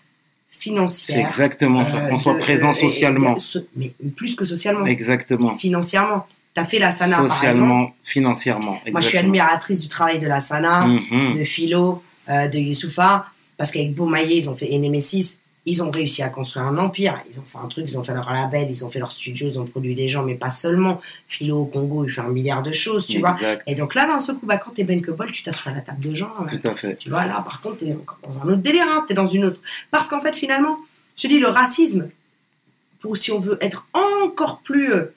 C'est financière. exactement ça. euh, Qu'on soit de- présent socialement. mais plus que socialement, Exactement. financièrement. Tu as fait la SANA, par exemple. Socialement, financièrement. Moi, je suis admiratrice du travail de la SANA, Mhm. de Philo, euh, de Youssoufa, parce qu'avec Beaumaillé, ils ont fait Enemesis, ils ont réussi à construire un empire, ils ont fait un truc, ils ont fait leur label, ils ont fait leur studio, ils ont produit des gens, mais pas seulement. Philo au Congo, il fait un milliard de choses, tu vois. Et donc là, d'un seul coup, bah, quand t'es Ben tu t'assois à la table de gens. euh, Tout à fait. tu vois, là, par contre, t'es encore dans un autre délire, hein, t'es dans une autre. Parce qu'en fait, finalement, je te dis, le racisme, pour si on veut être encore plus. euh,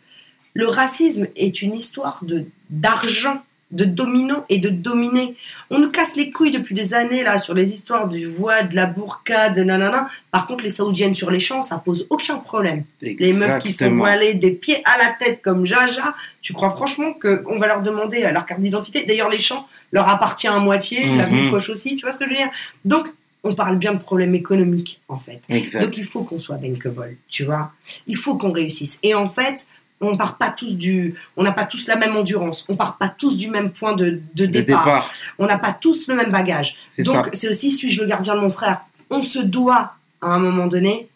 le racisme est une histoire de d'argent, de dominant et de dominé. On nous casse les couilles depuis des années, là, sur les histoires du voile, de la burqa, de nanana. Par contre, les saoudiennes sur les champs, ça pose aucun problème. Les meufs qui sont Exactement. voilées des pieds à la tête comme Jaja, tu crois franchement qu'on va leur demander leur carte d'identité? D'ailleurs, les champs leur appartient à moitié, la Mhm. fauche aussi, tu vois ce que je veux dire? Donc, on parle bien de problèmes économiques, en fait. Exact. Donc, il faut qu'on soit bankable, tu vois? Il faut qu'on réussisse. Et en fait, on part pas tous du... On n'a pas tous la même endurance, on part pas tous du même point de, départ. départ, On n'a pas tous le même bagage. Donc, c'est aussi, suis-je le gardien de mon frère On se doit, à un moment donné,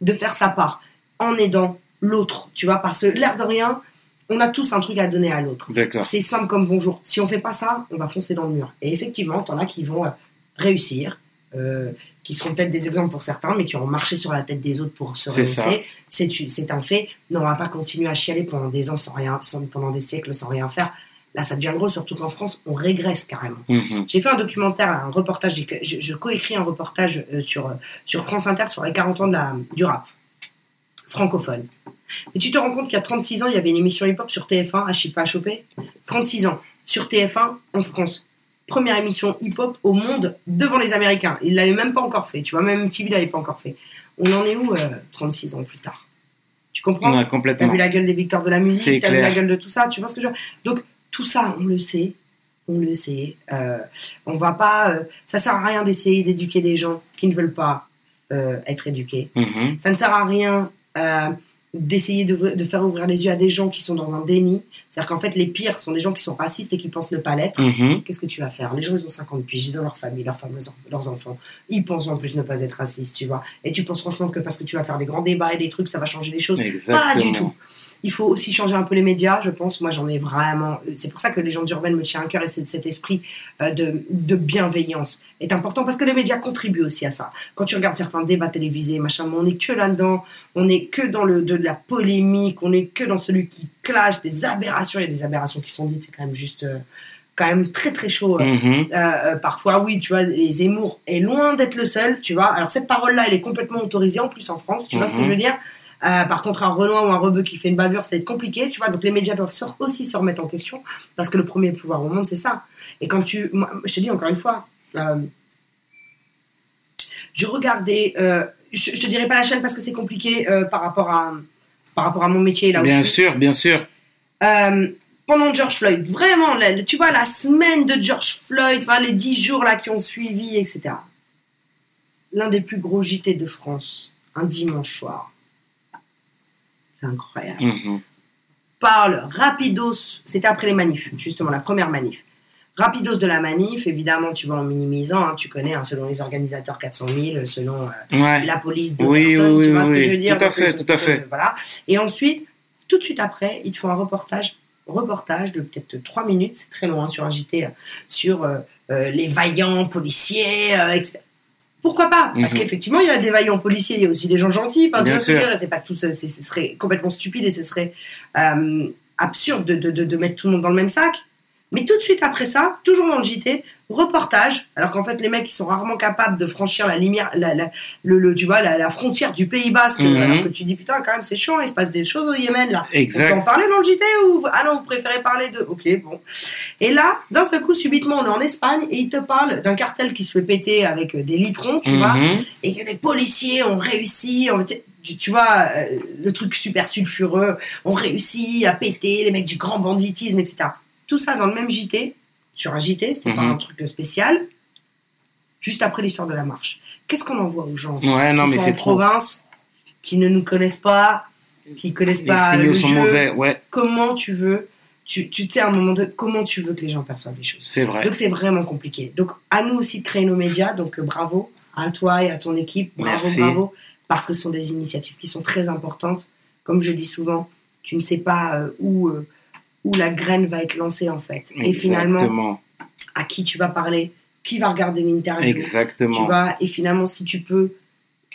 de faire sa part en aidant l'autre, tu vois, parce que l'air de rien, on a tous un truc à donner à l'autre. C'est simple comme bonjour. Si on fait pas ça, on va foncer dans le mur. Et effectivement, t'en as qui vont euh, réussir, euh, qui seront peut-être des exemples pour certains, mais qui auront marché sur la tête des autres pour se rehausser. C'est un fait. Mais on va pas continuer à chialer pendant des ans sans rien, sans- pendant des siècles sans rien faire. Là, ça devient gros, surtout qu'en France, on régresse carrément. Mhm. J'ai fait un documentaire, un reportage, je, je coécris un reportage euh, sur, euh, sur France Inter sur les 40 ans de la, du rap francophone. Et tu te rends compte qu'il y a 36 ans, il y avait une émission hip-hop sur TF1, à je sais pas à choper? 36 ans, sur TF1 en France. Première émission hip-hop au monde devant les Américains. Ils l'avaient même pas encore fait, tu vois, même TV l'avait pas encore fait. On en est où euh, 36 ans plus tard? Tu comprends? Ouais, T'as complètement. vu la gueule des victoires de la musique, t'as vu la gueule de tout ça, tu vois ce que je veux dire? Donc tout ça, on le sait, on le sait. Euh, on va pas, euh, ça sert à rien d'essayer d'éduquer des gens qui ne veulent pas euh, être éduqués. Mhm. Ça ne sert à rien euh, d'essayer de, de faire ouvrir les yeux à des gens qui sont dans un déni. C'est-à-dire qu'en fait, les pires sont des gens qui sont racistes et qui pensent ne pas l'être. Mhm. Qu'est-ce que tu vas faire? Les gens, ils ont 50 piges, ils ont leur famille, leurs femmes, leurs enf- leurs enfants. Ils pensent en plus ne pas être racistes, tu vois. Et tu penses franchement que parce que tu vas faire des grands débats et des trucs, ça va changer les choses? Pas du tout. Il faut aussi changer un peu les médias, je pense. Moi, j'en ai vraiment. C'est pour ça que les gens urbaines me tiennent à cœur et c'est cet esprit euh, de, de bienveillance est important parce que les médias contribuent aussi à ça. Quand tu regardes certains débats télévisés, machin, on n'est que là-dedans, on n'est que dans le, de la polémique, on n'est que dans celui qui clash, des aberrations. Il y a des aberrations qui sont dites, c'est quand même juste. euh, quand même très très chaud euh, Mhm. euh, euh, parfois, oui, tu vois, les Zemmour est loin d'être le seul, tu vois. Alors, cette parole-là, elle est complètement autorisée en plus en France, tu vois ce que Mhm. je veux dire? Euh, Par contre, un Renoir ou un Rebeu qui fait une bavure, c'est compliqué, tu vois. Donc, les médias doivent se- aussi se remettre en question parce que le premier pouvoir au monde, c'est ça. Et quand tu. moi, je te dis encore une fois, euh, je regardais. euh, je, je te dirais pas la chaîne parce que c'est compliqué par, rapport à, par rapport à mon métier là où Bien je suis. sûr, bien sûr. Pendant George Floyd, vraiment, tu vois, la semaine de George Floyd, enfin, les dix jours là qui ont suivi, etc. L'un des plus gros JT de France, un dimanche soir. Incroyable. Mhm. Parle rapidos, c'était après les manifs, justement, la première manif. Rapidos de la manif, évidemment, tu vois, en minimisant, hein, tu connais, hein, selon les organisateurs, 400 000, selon euh, Ouais. la police de Oui, personnes, oui, tu vois oui, ce que je veux dire? Tout à fait, tout à fait. Voilà. Et ensuite, tout de suite après, ils te font un reportage, reportage de peut-être trois minutes, c'est très long, hein, sur un JT, euh, sur euh, euh, les vaillants policiers, euh, etc. Pourquoi pas? Parce Mhm. qu'effectivement, il y a des vaillants policiers, il y a aussi des gens gentils. Enfin, Bien sûr. c'est pas tout, ce ce serait complètement stupide et ce serait euh, absurde de, de- de- de mettre tout le monde dans le même sac. Mais tout de suite après ça, toujours dans le JT, reportage, alors qu'en fait les mecs ils sont rarement capables de franchir la lumière, la, la- le, le- tu vois, la, la frontière du Pays Basque, Mhm. alors que tu dis putain quand même c'est chaud, il se passe des choses au Yémen là. On peut en Exact. parler dans le JT ou ah non vous préférez parler de ok bon. Et là d'un seul coup subitement on est en Espagne et il te parle d'un cartel qui se fait péter avec euh, des litrons tu vois Mhm. et que les policiers ont réussi, ont- tu, tu vois, euh, le truc super sulfureux, ont réussi à péter les mecs du grand banditisme, etc. Tout ça dans le même JT, sur un JT, c'était pas Mhm. un truc spécial, juste après l'histoire de la marche. Qu'est-ce qu'on envoie aux gens Ouais, non, qui mais sont en trop. province, qui ne nous connaissent pas, qui connaissent Les pas le sont jeu? mauvais, ouais, Comment tu veux, tu, tu sais à un moment de comment tu veux que les gens perçoivent les choses? C'est vrai. donc c'est vraiment compliqué. Donc à nous aussi de créer nos médias. Donc euh, bravo à toi et à ton équipe. Bravo, Merci. bravo. Parce que ce sont des initiatives qui sont très importantes. Comme je dis souvent, tu ne sais pas euh, où, euh, où la graine va être lancée en fait. Et finalement, à qui tu vas parler, qui va regarder l'interview. Tu Exactement. vas, et finalement, si tu peux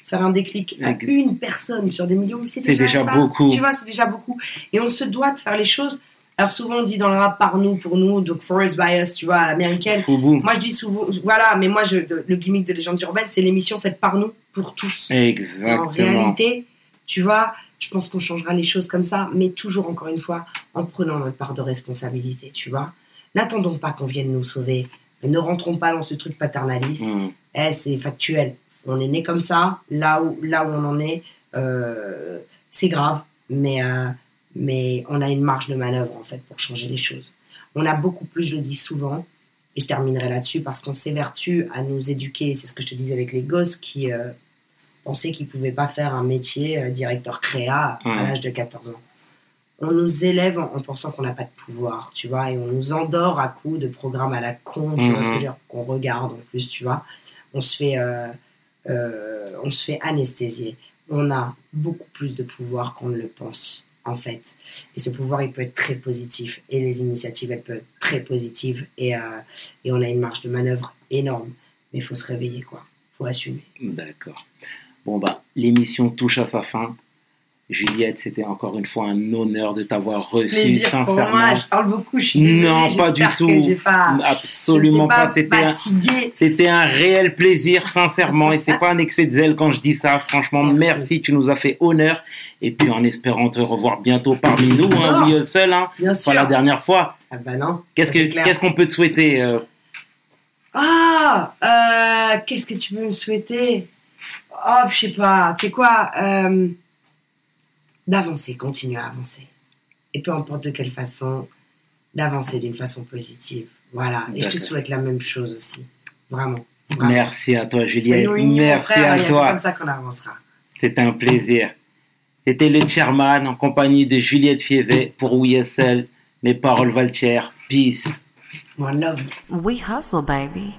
faire un déclic à une personne sur des millions, c'est déjà, déjà ça. beaucoup. Tu vois, c'est déjà beaucoup. Et on se doit de faire les choses. Alors souvent on dit dans le rap par nous, pour nous, donc Forest Bias, tu vois, à l'américaine. Foubou. Moi je dis souvent, voilà, mais moi je, le, gimmick de Légendes urbaines, c'est l'émission faite par nous, pour tous. En Exactement. réalité, tu vois, je pense qu'on changera les choses comme ça, mais toujours encore une fois, en prenant notre part de responsabilité, tu vois. N'attendons pas qu'on vienne nous sauver. Ne rentrons pas dans ce truc paternaliste. Mhm. Eh, c'est factuel. On est né comme ça, là où, là où on en est, euh, c'est grave, mais, euh, mais on a une marge de manœuvre en fait pour changer les choses. On a beaucoup plus, je le dis souvent, et je terminerai là-dessus parce qu'on s'évertue à nous éduquer, c'est ce que je te disais avec les gosses qui euh, pensaient qu'ils ne pouvaient pas faire un métier euh, directeur créa à Mhm. l'âge de 14 ans. On nous élève en, en pensant qu'on n'a pas de pouvoir, tu vois, et on nous endort à coups de programmes à la con, tu vois ce que je veux dire, qu'on regarde en plus, tu vois. On se fait, euh, euh, on se fait anesthésier. On a beaucoup plus de pouvoir qu'on ne le pense, en fait. Et ce pouvoir, il peut être très positif. Et les initiatives, elles peuvent être très positives. Et, et on a une marge de manœuvre énorme. Mais il faut se réveiller, quoi. Il faut assumer. D'accord. Bon, bah, l'émission touche à sa fin. Juliette, c'était encore une fois un honneur de t'avoir reçu, Plaisir pour sincèrement. moi. Je parle beaucoup. Je suis désolée. Non, pas du tout. pas, Absolument pas. C'était un, réel plaisir, sincèrement, et c'est pas un excès de zèle quand je dis ça. Franchement, Merci. merci, tu nous as fait honneur. Et puis en espérant te revoir bientôt parmi nous, hein, oui, seul, hein, Bien sûr. pas la dernière fois. Ah bah non. Qu'est-ce qu'on peut te souhaiter euh, Ah, euh, qu'est-ce que tu peux me souhaiter? Oh, je sais pas. Tu sais quoi euh, D'avancer, continuer à avancer. Et peu importe de quelle façon, d'avancer d'une façon positive. Voilà. Et je te souhaite la même chose aussi. Vraiment. Vraiment. Merci à toi, Juliette. Merci frère, à toi. comme ça qu'on avancera. C'était un plaisir. C'était le chairman en compagnie de Juliette Fievet pour WSL. Mes paroles valent cher. Peace. One love. We hustle, baby.